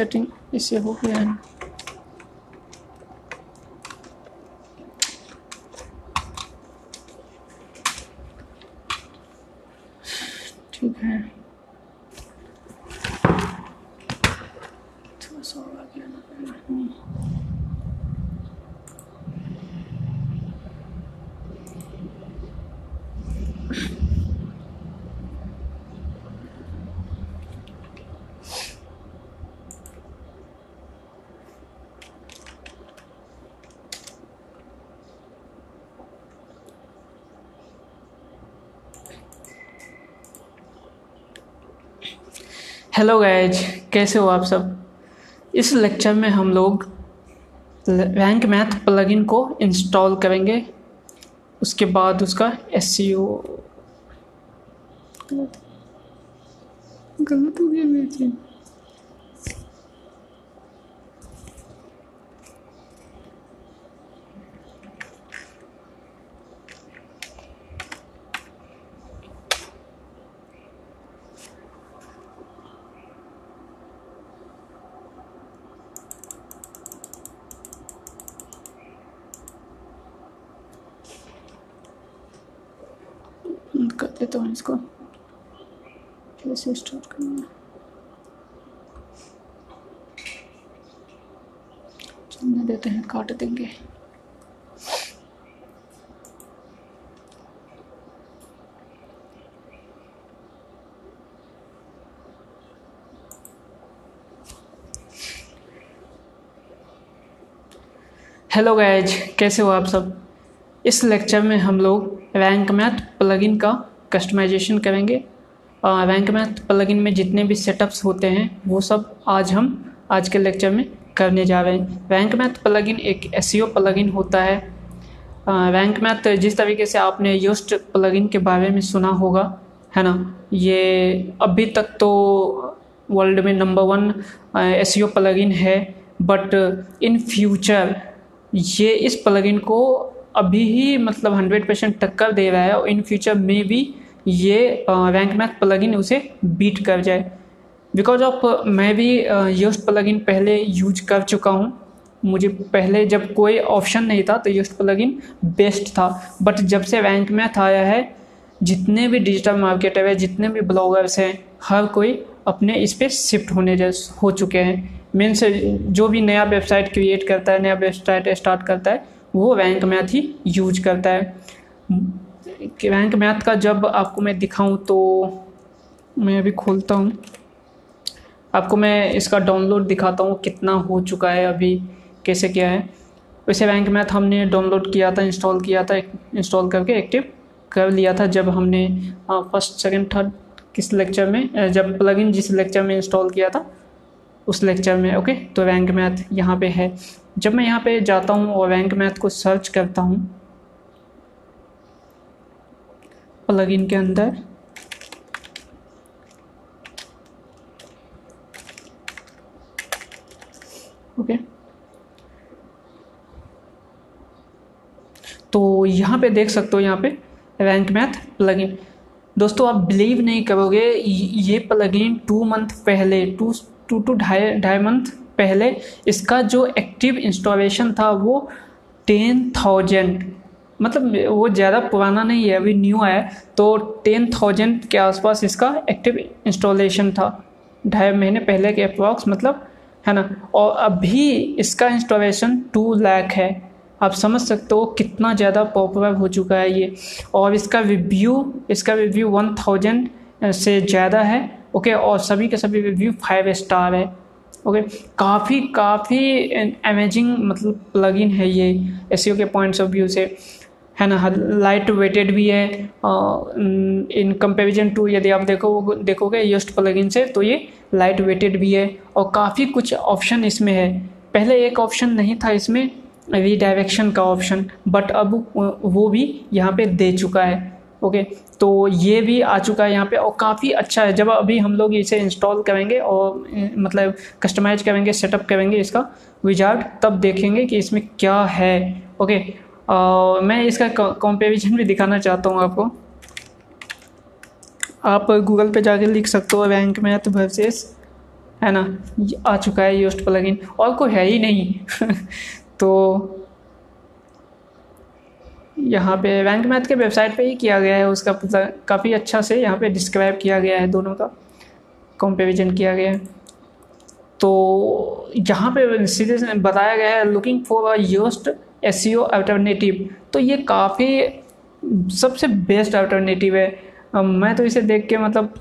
Setting इससे हो गया है ठीक है थोड़ा सा और आगे आना पड़ेगा हेलो गैज कैसे हो आप सब? इस लेक्चर में हम लोग रैंक मैथ प्लगइन को इंस्टॉल करेंगे। उसके बाद उसका एस सी गलत गलत हो गया मेरे से बंद कर देता हूँ इसको से स्टार्ट करना चलने देते हैं, काट देंगे। हेलो गाइज़ कैसे हो आप सब? इस लेक्चर में हम लोग रैंक मैथ प्लगइन का कस्टमाइजेशन करेंगे। रैंक मैथ प्लगइन में जितने भी सेटअप्स होते हैं, वो सब आज हम आज के लेक्चर में करने जा रहे हैं। रैंक मैथ प्लगइन एक एस प्लगइन होता है। रैंक मैथ जिस तरीके से आपने योस्ट प्लगइन के बारे में सुना होगा, है ना? ये अभी तक तो वर्ल्ड में नंबर वन एस प्लगइन है बट इन फ्यूचर ये इस प्लगइन को अभी ही मतलब हंड्रेड परसेंट टक्कर दे रहा है और इन फ्यूचर में भी ये रैंक मैथ प्लगइन उसे बीट कर जाए। बिकॉज़ ऑफ़ मैं भी योस्ट प्लगइन पहले यूज़ कर चुका हूँ। मुझे पहले जब कोई ऑप्शन नहीं था तो योस्ट प्लगइन बेस्ट था। बट जब से रैंक मैथ आया है, जितने भी डिजिटल मार्केटर है, जितने भी ब्लॉगर्स हैं, हर कोई अपने इस पर शिफ्ट होने हो चुके हैं। मीन्स जो भी नया वेबसाइट क्रिएट करता है, नया वेबसाइट स्टार्ट करता है, वो रैंक मैथ ही यूज़ करता है। रैंक मैथ का जब आपको मैं दिखाऊँ तो मैं अभी खोलता हूँ। आपको मैं इसका डाउनलोड दिखाता हूँ कितना हो चुका है अभी, कैसे क्या है। वैसे बैंक मैथ हमने डाउनलोड किया था इंस्टॉल किया था इंस्टॉल करके एक्टिव कर लिया था जब हमने फ़र्स्ट सेकंड थर्ड किस लेक्चर में जब प्लगइन जिस लेक्चर में इंस्टॉल किया था, उस लेक्चर में ओके तो रैंक मैथ यहाँ पे है। जब मैं यहाँ पे जाता हूँ और रैंक मैथ को सर्च करता हूँ प्लगइन के अंदर। ओके तो यहाँ पे देख सकते हो यहाँ पे रैंक मैथ प्लगइन दोस्तों, आप बिलीव नहीं करोगे, ये प्लगइन टू मंथ पहले टू टू टू ढाई ढाई मंथ पहले इसका जो एक्टिव इंस्टॉलेशन था वो टेन थाउज़ेंड मतलब वो ज़्यादा पुराना नहीं है, अभी न्यू आया तो टेन थाउज़ेंड के आसपास इसका एक्टिव इंस्टॉलेशन था। ढाई महीने पहले के अप्रॉक्स मतलब है ना? और अभी इसका इंस्टॉलेशन टू लाख है। आप समझ सकते हो कितना ज़्यादा पॉपुलर हो चुका है ये। और इसका रिव्यू इसका रिव्यू वन थाउज़ेंड से ज़्यादा है ओके और सभी के सभी रिव्यू फाइव स्टार है ओके काफ़ी काफ़ी अमेजिंग मतलब प्लगइन है ये एस के पॉइंट्स ऑफ़ व्यू से। है ना लाइट वेटेड भी है इन कंपेरिजन टू यदि आप देखो, देखोगे योस्ट प्लगइन से तो ये लाइट वेटेड भी है, और काफ़ी कुछ ऑप्शन इसमें है। पहले एक ऑप्शन नहीं था इसमें रीडायरेक्शन का ऑप्शन बट अब वो भी यहाँ पे दे चुका है ओके तो ये भी आ चुका है यहाँ पे, और काफ़ी अच्छा है। जब अभी हम लोग इसे इंस्टॉल करेंगे, और मतलब कस्टमाइज करेंगे सेटअप करेंगे इसका विजार्ड तब देखेंगे कि इसमें क्या है ओके आ, मैं इसका कंपेरिजन भी दिखाना चाहता हूँ आपको। आप गूगल पे जाके लिख सकते हो रैंक मैथ वर्सेस है ना? आ चुका है योस्ट प्लगइन और कोई है ही नहीं। तो यहाँ पे रैंक मैथ के वेबसाइट पे ही किया गया है उसका पता काफ़ी अच्छा से यहाँ पे डिस्क्राइब किया गया है दोनों का। कंपेरिजन किया गया है। तो यहाँ पे सीधे बताया गया है looking for a Yoast S alternative तो ये काफ़ी सबसे बेस्ट अल्टरनेटिव है। मैं तो इसे देख के मतलब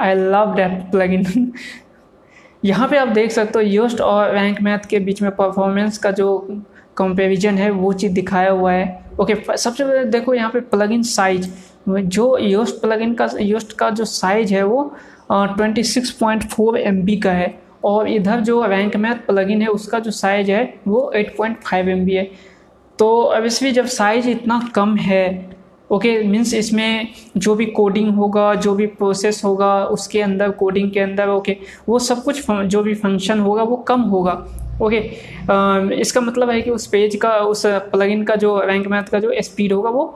I love that plugin यहाँ पे आप देख सकते हो योस्ट और रैंक मैथ के बीच में परफॉर्मेंस का जो कंपेरिजन है, वो चीज़ दिखाया हुआ है। ओके सबसे पहले देखो यहाँ पे प्लग इन साइज़ जो योस्ट प्लग इन का योस्ट का जो साइज़ है वो twenty six point four M B का है। और इधर जो रैंक मैथ प्लगइन है, उसका जो साइज़ है, वो eight point five M B है। तो अब इसमें जब साइज़ इतना कम है ओके मीन्स इसमें जो भी कोडिंग होगा जो भी प्रोसेस होगा उसके अंदर कोडिंग के अंदर ओके वो सब कुछ जो भी फ़ंक्शन होगा वो कम होगा ओके okay, इसका मतलब है कि उस पेज का उस प्लगइन का जो रैंक मैथ का जो स्पीड होगा वो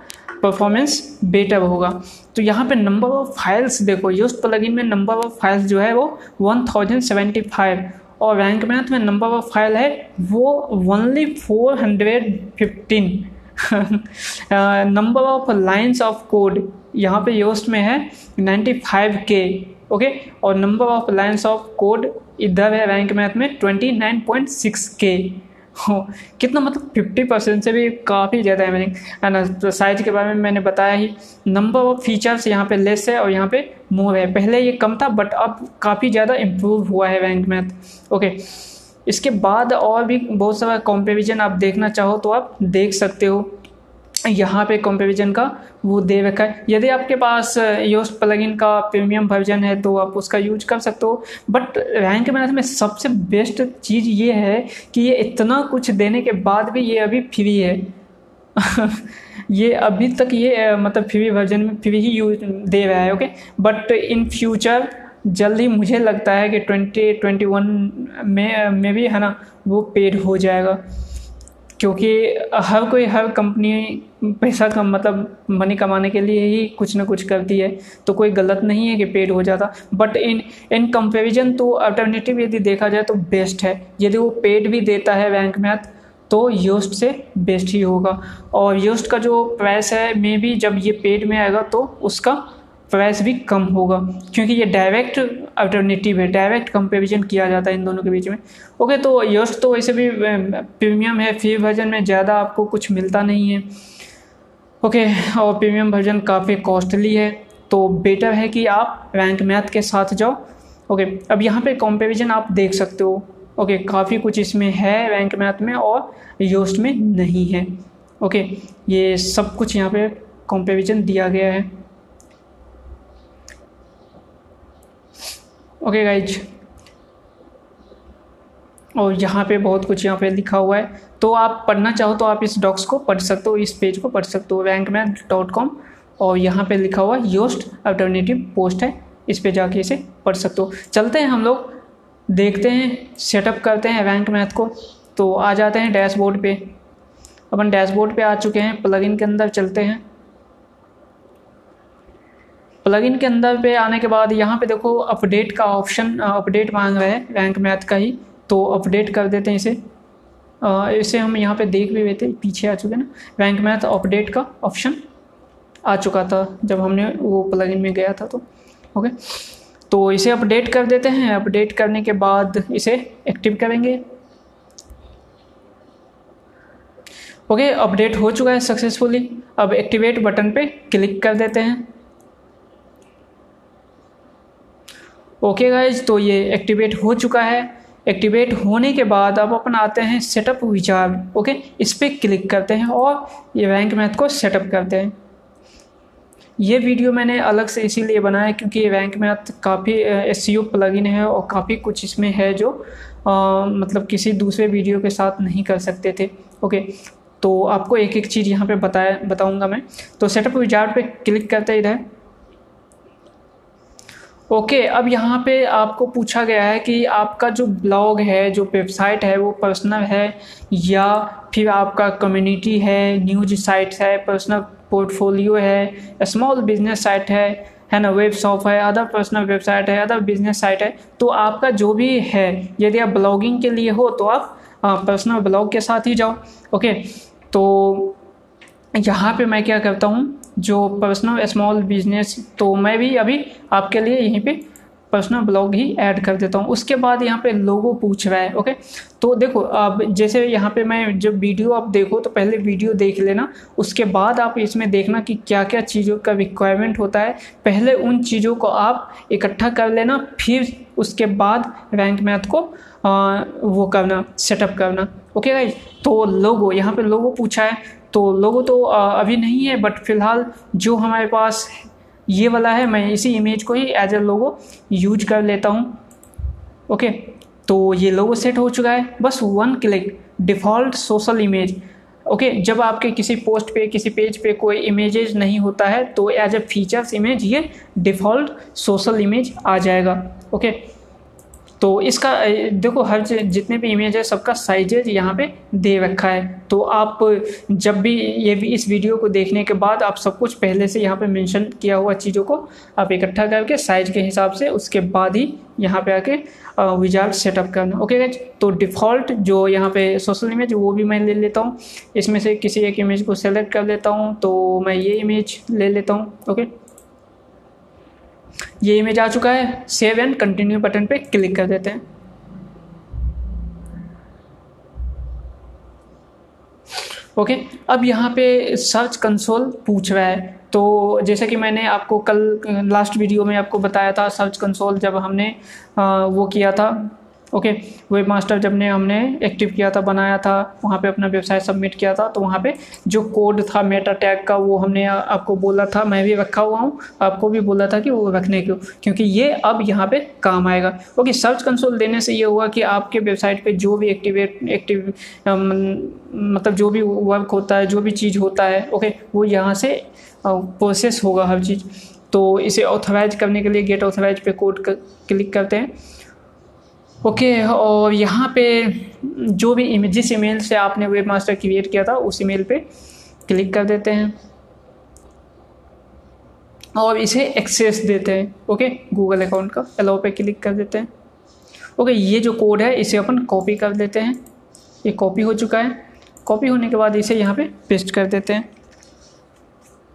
परफॉर्मेंस बेटर होगा. तो यहाँ पे नंबर ऑफ़ फाइल्स देखो यूज़ प्लगइन में नंबर ऑफ़ फाइल्स जो है वो वन थाउज़ेंड सेवेंटी फाइव और रैंक मैथ में नंबर ऑफ़ फ़ाइल है, वो only four hundred fifteen number of lines of code यहाँ पे योस्ट में है 95 के ओके और number of lines of code इधर है रैंक मैथ में 29.6 के हो, कितना मतलब 50 परसेंट से भी काफ़ी ज़्यादा है मैंने है तो साइज़ के बारे में मैंने बताया ही। नंबर ऑफ़ फीचर्स यहाँ पे लेस है और यहाँ पे मोर है। पहले ये कम था बट अब काफ़ी ज़्यादा इम्प्रूव हुआ है बैंक मैथ ओके इसके बाद और भी बहुत सारा कॉम्पेरिजन आप देखना चाहो तो आप देख सकते हो। यहाँ पे कंपेरिजन का वो दे रखा है यदि आपके पास योस प्लगइन का प्रीमियम वर्जन है तो आप उसका यूज़ कर सकते हो। बट रैंक मैथ में सबसे बेस्ट चीज़ ये है कि ये इतना कुछ देने के बाद भी ये अभी फ्री है। ये अभी तक ये मतलब फ्री वर्जन में फ्री ही यूज़ दे रहा है ओके बट इन फ्यूचर जल्दी मुझे लगता है कि ट्वेंटी ट्वेंटी वन में में भी, है ना, वो पेड हो जाएगा। क्योंकि हर कोई, हर कंपनी पैसा कम मतलब मनी कमाने के लिए ही कुछ ना कुछ करती है। तो कोई गलत नहीं है कि पेड हो जाता। बट इन इन कंपेरिजन तो अल्टरनेटिव यदि देखा जाए तो बेस्ट है। यदि वो पेड भी देता है बैंक में तो योस्ट से बेस्ट ही होगा। और योस्ट का जो प्राइस है मे भी जब ये पेड में आएगा तो उसका प्राइस भी कम होगा, क्योंकि ये डायरेक्ट अल्टरनेटिव है डायरेक्ट कंपेरिजन किया जाता है इन दोनों के बीच में। ओके तो यश तो वैसे भी प्रीमियम है फ्री वर्जन में ज़्यादा आपको कुछ मिलता नहीं है। ओके और प्रीमियम वर्जन काफ़ी कॉस्टली है तो बेटर है कि आप रैंक मैथ के साथ जाओ। ओके अब यहाँ पे कंपेरिजन आप देख सकते हो। ओके काफ़ी कुछ इसमें है रैंक मैथ में और योस्ट में नहीं है। ओके ये सब कुछ यहाँ पे कंपेरिजन दिया गया है। ओके गाइज़ और यहाँ पे बहुत कुछ यहाँ पे लिखा हुआ है। तो आप पढ़ना चाहो तो आप इस डॉक्स को पढ़ सकते हो, इस पेज को पढ़ सकते हो। रैंक मैथ डॉट कॉम और यहाँ पे लिखा हुआ योस्ट अल्टरनेटिव पोस्ट है। इस पे जाके इसे पढ़ सकते हो। चलते हैं हम लोग, देखते हैं सेटअप करते हैं रैंक मैथ को। तो आ जाते हैं डैशबोर्ड पे। अपन डैशबोर्ड पे आ चुके हैं प्लगइन के अंदर चलते हैं। प्लगइन के अंदर पे आने के बाद यहाँ पे देखो अपडेट का ऑप्शन अपडेट मांग रहा है रैंक मैथ का ही। तो अपडेट कर देते हैं इसे। इसे हम यहाँ पे देख भी लेते पीछे आ चुके ना। रैंक मैथ अपडेट का ऑप्शन आ चुका था जब हमने वो प्लगइन में गया था तो। ओके तो इसे अपडेट कर देते हैं। अपडेट करने के बाद इसे एक्टिव करेंगे। ओके अपडेट हो चुका है सक्सेसफुली अब एक्टिवेट बटन पे क्लिक कर देते हैं। ओके गाइज़ तो ये एक्टिवेट हो चुका है। एक्टिवेट होने के बाद अब अपन आते हैं सेटअप विचार। ओके इस पर क्लिक करते हैं और ये बैंक मैथ को सेटअप करते हैं। ये वीडियो मैंने अलग से इसीलिए बनाया क्योंकि ये बैंक मैथ काफ़ी एस सी प्लगइन है और काफ़ी कुछ इसमें है जो आ, मतलब किसी दूसरे वीडियो के साथ नहीं कर सकते थे। ओके तो आपको एक एक चीज़ यहाँ पे बताया बताऊँगा मैं। तो सेटअप विचार पे क्लिक करते इधर। ओके okay, अब यहाँ पे आपको पूछा गया है कि आपका जो ब्लॉग है जो वेबसाइट है वो पर्सनल है या फिर आपका कम्युनिटी है न्यूज़ साइट है पर्सनल पोर्टफोलियो है स्मॉल बिज़नेस साइट है है ना वेब शॉप है अदर पर्सनल वेबसाइट है अदर बिज़नेस साइट है तो आपका जो भी है यदि आप ब्लॉगिंग के लिए हो तो आप पर्सनल ब्लॉग के साथ ही जाओ। ओके okay, तो यहाँ पे मैं क्या करता हूँ जो पर्सनल स्मॉल बिज़नेस तो मैं भी अभी आपके लिए यहीं पे पर्सनल ब्लॉग ही ऐड कर देता हूँ। उसके बाद यहाँ पे लोगो पूछ रहा है ओके तो देखो अब जैसे यहाँ पे मैं जब वीडियो आप देखो तो पहले वीडियो देख लेना। उसके बाद आप इसमें देखना कि क्या क्या चीज़ों का रिक्वायरमेंट होता है। पहले उन चीज़ों को आप इकट्ठा कर लेना फिर उसके बाद रैंक मैथ को आ, वो करना सेटअप करना। ओके भाई तो लोगो यहाँ पे लोगो पूछा है तो लोगो तो अभी नहीं है बट फ़िलहाल जो हमारे पास ये वाला है, मैं इसी इमेज को ही एज ए लोगो यूज़ कर लेता हूँ। ओके तो ये लोगो सेट हो चुका है। बस one click default social image okay जब आपके किसी पोस्ट पे, किसी पेज पे कोई इमेजेस नहीं होता है तो एज ए फीचर्स इमेज ये डिफ़ॉल्ट सोशल इमेज आ जाएगा। ओके तो इसका देखो हर जितने भी इमेज है, सबका साइजेज यहाँ पे दे रखा है। तो आप जब भी ये भी इस वीडियो को देखने के बाद आप सब कुछ पहले से यहाँ पे मेंशन किया हुआ चीज़ों को आप इकट्ठा करके साइज़ के हिसाब से उसके बाद ही यहाँ पे आके विजार सेटअप करना। ओके गैज तो डिफ़ॉल्ट जो यहाँ पे सोशल इमेज वो भी मैं ले लेता हूँ। इसमें से किसी एक इमेज को सेलेक्ट कर लेता हूँ तो मैं ये इमेज ले लेता हूँ। ओके ये इमेज आ चुका है। सेव एंड कंटिन्यू बटन पे क्लिक कर देते हैं। ओके okay, अब यहाँ पे सर्च कंसोल पूछ रहा है। तो जैसे कि मैंने आपको कल लास्ट वीडियो में आपको बताया था सर्च कंसोल जब हमने आ, वो किया था। ओके वेब मास्टर जब ने हमने एक्टिव किया था, बनाया था, वहाँ पे अपना वेबसाइट सबमिट किया था तो वहाँ पे जो कोड था, मेटा टैग का, वो हमने आपको बोला था, मैं भी रखा हुआ हूँ, आपको भी बोला था कि वो रखने क्यों? क्योंकि ये अब यहाँ पे काम आएगा। ओके, सर्च कंसोल देने से ये हुआ कि आपके वेबसाइट पे जो भी एक्टिवेट, एक्टिव मतलब जो भी वर्क होता है, जो भी चीज़ होता है, ओके, वो यहाँ से प्रोसेस होगा हर चीज़। तो इसे ऑथोराइज करने के लिए गेट ऑथोराइज पे कोड क्लिक करते हैं। ओके और यहाँ पे जो भी इमेज जिस ईमेल से आपने वेब मास्टर क्रिएट किया था, उस ईमेल पे क्लिक कर देते हैं। और इसे एक्सेस देते हैं ओके गूगल अकाउंट का अलाउ पे क्लिक कर देते हैं। ओके ये जो कोड है, इसे अपन कॉपी कर देते हैं। ये कॉपी हो चुका है। कॉपी होने के बाद इसे यहाँ पे पेस्ट कर देते हैं।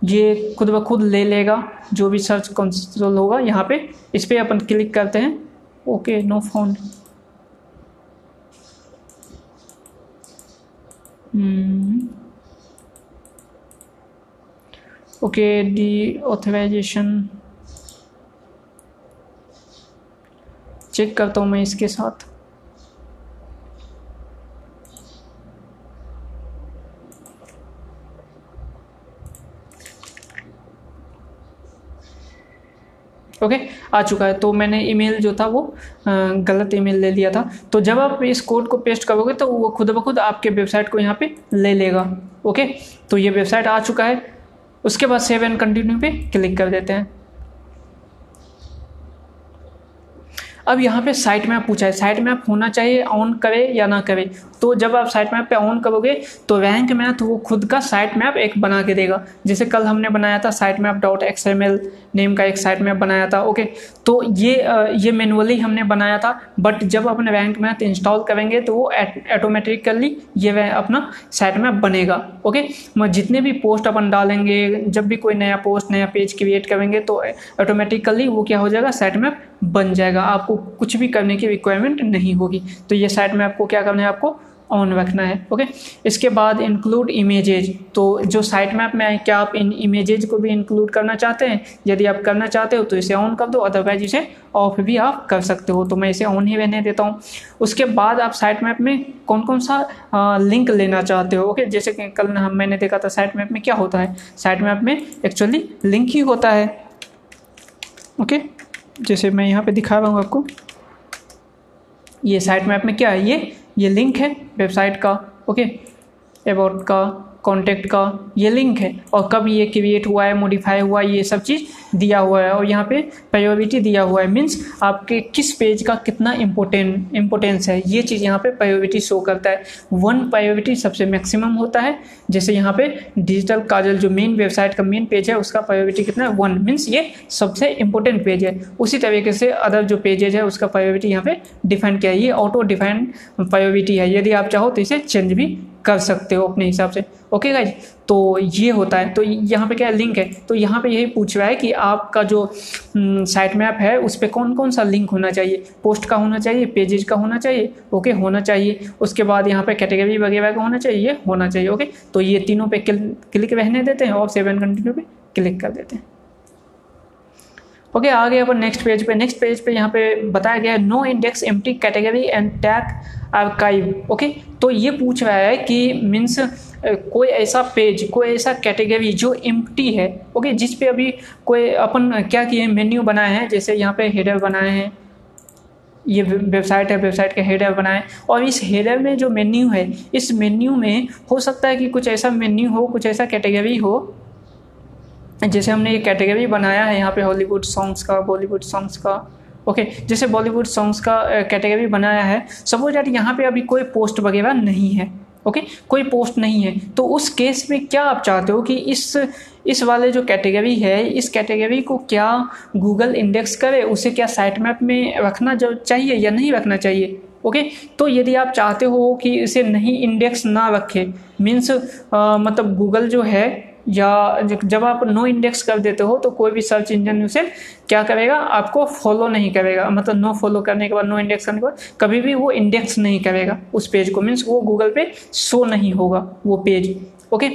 ये खुद ब खुद ले लेगा। जो भी सर्च कंसोल होगा, यहाँ पे इस पर अपन क्लिक करते हैं। Okay no found okay the authorisation check करता हूँ मैं इसके साथ। ओके आ चुका है। तो मैंने ईमेल जो था वो गलत ईमेल ले लिया था। तो जब आप इस कोड को पेस्ट करोगे तो वो खुद ब खुद आपके वेबसाइट को यहाँ पे ले लेगा। ओके तो ये वेबसाइट आ चुका है। उसके बाद सेव एंड कंटिन्यू पे क्लिक कर देते हैं। अब यहाँ पे साइट मैप पूछा है। साइट मैप होना चाहिए ऑन करे या ना करे। तो जब आप साइट मैप पे ऑन करोगे तो रैंक मैथ वो खुद का साइट मैप एक बना के देगा। जैसे कल हमने बनाया था site map dot X M L name का एक साइट मैप बनाया था ओके तो ये ये मैनुअली हमने बनाया था बट जब अपने रैंक मैथ इंस्टॉल करेंगे तो वो ऑटोमेटिकली ये अपना साइट मैप बनेगा ओके जितने भी पोस्ट अपन डालेंगे, जब भी कोई नया पोस्ट नया पेज क्रिएट करेंगे तो ऑटोमेटिकली वो क्या हो जाएगा? साइट मैप बन जाएगा। आपको कुछ भी करने की रिक्वायरमेंट नहीं होगी। तो ये साइट मैप को क्या करना है? आपको ऑन रखना है ओके इसके बाद इंक्लूड इमेजेज तो जो साइट मैप में है क्या आप इन इमेजेज को भी इंक्लूड करना चाहते हैं? यदि आप करना चाहते हो तो इसे ऑन कर दो अदरवाइज़ इसे ऑफ़ भी आप कर सकते हो। तो मैं इसे ऑन ही रहने देता हूँ। उसके बाद आप साइट मैप में कौन कौन सा आ, लिंक लेना चाहते हो ओके जैसे कि कल हम मैंने देखा था साइट मैप में क्या होता है? साइट मैप में एक्चुअली लिंक ही होता है ओके जैसे मैं यहाँ पे दिखा रहा हूँ आपको। ये साइट मैप में क्या है? ये ये लिंक है वेबसाइट का ओके अबाउट का कॉन्टैक्ट का ये लिंक है। और कब ये क्रिएट हुआ है मॉडिफाई हुआ है, ये सब चीज़ दिया हुआ है। और यहाँ पे प्रायोरिटी दिया हुआ है। मीन्स आपके किस पेज का कितना इम्पोर्टेंट इम्पोर्टेंस है, ये चीज़ यहाँ पे प्रायोरिटी शो करता है। वन प्रायोरिटी सबसे मैक्सिमम होता है। जैसे यहाँ पे डिजिटल काजल जो मेन वेबसाइट का मेन पेज है, उसका प्रायोरिटी कितना है? वन मीन्स ये सबसे इंपॉर्टेंट पेज है। उसी तरीके से अदर जो पेजेज है, उसका प्रायोरिटी यहाँ पे डिफाइन किया है। ये ऑटो डिफाइन प्रायोरिटी है। यदि आप चाहो तो इसे चेंज भी कर सकते हो अपने हिसाब से। ओके गाइज़ तो ये होता है। तो यहाँ पे क्या लिंक है। तो यहाँ पे यही पूछ रहा है कि आपका जो साइट मैप है, उस पर कौन कौन सा लिंक होना चाहिए? पोस्ट का होना चाहिए? पेजेज का होना चाहिए? ओके होना चाहिए। उसके बाद यहाँ पे कैटेगरी वगैरह का होना चाहिए? होना चाहिए। ओके तो ये तीनों पे क्लिक रहने देते हैं और सेवन कंटिन्यू पे क्लिक कर देते हैं। ओके आ गए अपन नेक्स्ट पेज पे नेक्स्ट पेज पे यहाँ पे बताया गया है no index empty category and tag archive okay तो ये पूछ रहा है कि मीन्स कोई ऐसा पेज कोई ऐसा कैटेगरी जो एम्प्टी है ओके जिस पे अभी कोई अपन क्या किए मेन्यू बनाए हैं, जैसे यहाँ पे हेडर बनाए हैं, ये वेबसाइट है वेबसाइट का हेडर बनाए और इस हेडर में जो मेन्यू है, इस मेन्यू में हो सकता है कि कुछ ऐसा मेन्यू हो, कुछ ऐसा कैटेगरी हो, जैसे हमने ये कैटेगरी बनाया है, यहाँ पे हॉलीवुड सॉन्ग्स का बॉलीवुड सॉन्ग्स का ओके okay, जैसे बॉलीवुड सॉन्ग्स का कैटेगरी बनाया है सपोज़ दैट यहाँ पे अभी कोई पोस्ट वगैरह नहीं है ओके okay? कोई पोस्ट नहीं है तो उस केस में क्या आप चाहते हो कि इस इस वाले जो कैटेगरी है इस कैटेगरी को क्या गूगल इंडेक्स करे उसे क्या साइट मैप में रखना जो चाहिए या नहीं रखना चाहिए ओके okay? तो यदि आप चाहते हो कि इसे नहीं इंडेक्स ना रखे मीन्स मतलब गूगल जो है या जब आप नो इंडेक्स कर देते हो तो कोई भी सर्च इंजन उसे क्या करेगा? आपको फॉलो नहीं करेगा। मतलब नो फॉलो करने के बाद नो इंडेक्स करने के बाद, कभी भी वो इंडेक्स नहीं करेगा उस पेज को। मीन्स वो गूगल पे शो नहीं होगा वो पेज ओके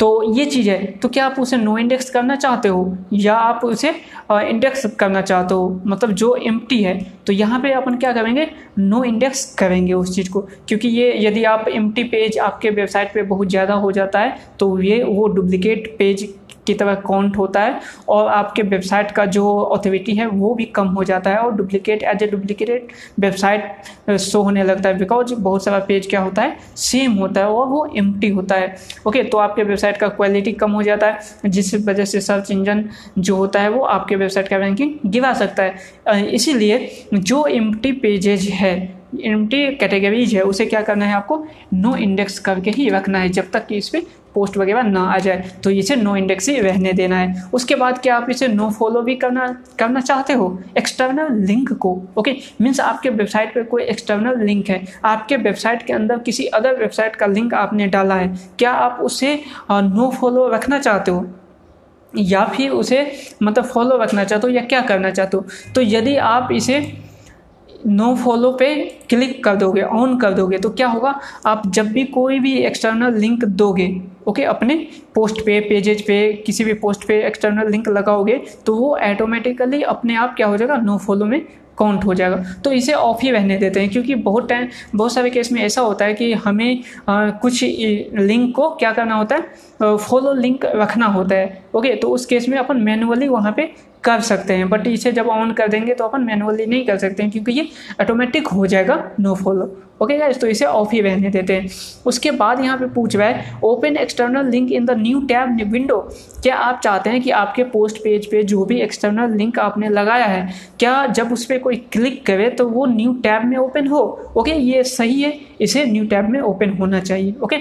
तो ये चीज़ है। तो क्या आप उसे नो इंडेक्स करना चाहते हो? या आप उसे इंडेक्स करना चाहते हो? मतलब जो एम है तो यहाँ पे अपन क्या करेंगे? नो इंडेक्स करेंगे उस चीज़ को। क्योंकि ये, यदि आप एम पेज आपके वेबसाइट पे बहुत ज़्यादा हो जाता है तो ये वो डुप्लीकेट पेज की तरह काउंट होता है और आपके वेबसाइट का जो ऑथोरिटी है, वो भी कम हो जाता है और duplicate as a duplicated website show होने लगता है बिकॉज़ बहुत सारा पेज क्या होता है सेम होता है और वो एम होता है। ओके तो आपके वेबसाइट का क्वालिटी कम हो जाता है, जिस वजह से सर्च इंजन जो होता है, वो आपके वेबसाइट का रैंकिंग गिरा सकता है। इसीलिए जो एम पेजेज है एम कैटेगरीज है, उसे क्या करना है आपको? नो इंडेक्स करके ही रखना है, जब तक कि इस पर पोस्ट वगैरह ना आ जाए तो इसे नो इंडेक्स ही रहने देना है। उसके बाद क्या आप इसे नो फॉलो भी करना करना चाहते हो? एक्सटर्नल लिंक को ओके मीन्स आपके वेबसाइट पर कोई एक्सटर्नल लिंक है। आपके वेबसाइट के अंदर किसी अदर वेबसाइट का लिंक आपने डाला है। क्या आप उसे नो फॉलो रखना चाहते हो? या फिर उसे मतलब फॉलो रखना चाहते हो या क्या करना चाहते हो? तो यदि आप इसे नो फॉलो पे क्लिक कर दोगे ऑन कर दोगे तो क्या होगा? आप जब भी कोई भी एक्सटर्नल लिंक दोगे ओके okay, अपने पोस्ट पे पेजेज पे किसी भी पोस्ट पे एक्सटर्नल लिंक लगाओगे तो वो ऑटोमेटिकली अपने आप क्या हो जाएगा? नो फॉलो में काउंट हो जाएगा। तो इसे ऑफ़ ही रहने देते हैं क्योंकि बहुत टाइम बहुत सारे केस में ऐसा होता है कि हमें आ, कुछ लिंक को क्या करना होता है? फॉलो लिंक रखना होता है ओके तो उस केस में अपन मैनुअली वहाँ पे कर सकते हैं बट इसे जब ऑन कर देंगे तो अपन मैनुअली नहीं कर सकते हैं, क्योंकि ये ऑटोमेटिक हो जाएगा नो फॉलो ओके गाइस तो इसे ऑफ़ ही रहने देते हैं। उसके बाद यहाँ पे पूछ रहा है open external link in the new tab window क्या आप चाहते हैं कि आपके पोस्ट पेज पे जो भी एक्सटर्नल लिंक आपने लगाया है, क्या जब उस पर कोई क्लिक करे तो वो न्यू टैब में ओपन हो? ओके ये सही है, इसे न्यू टैब में ओपन होना चाहिए। ओके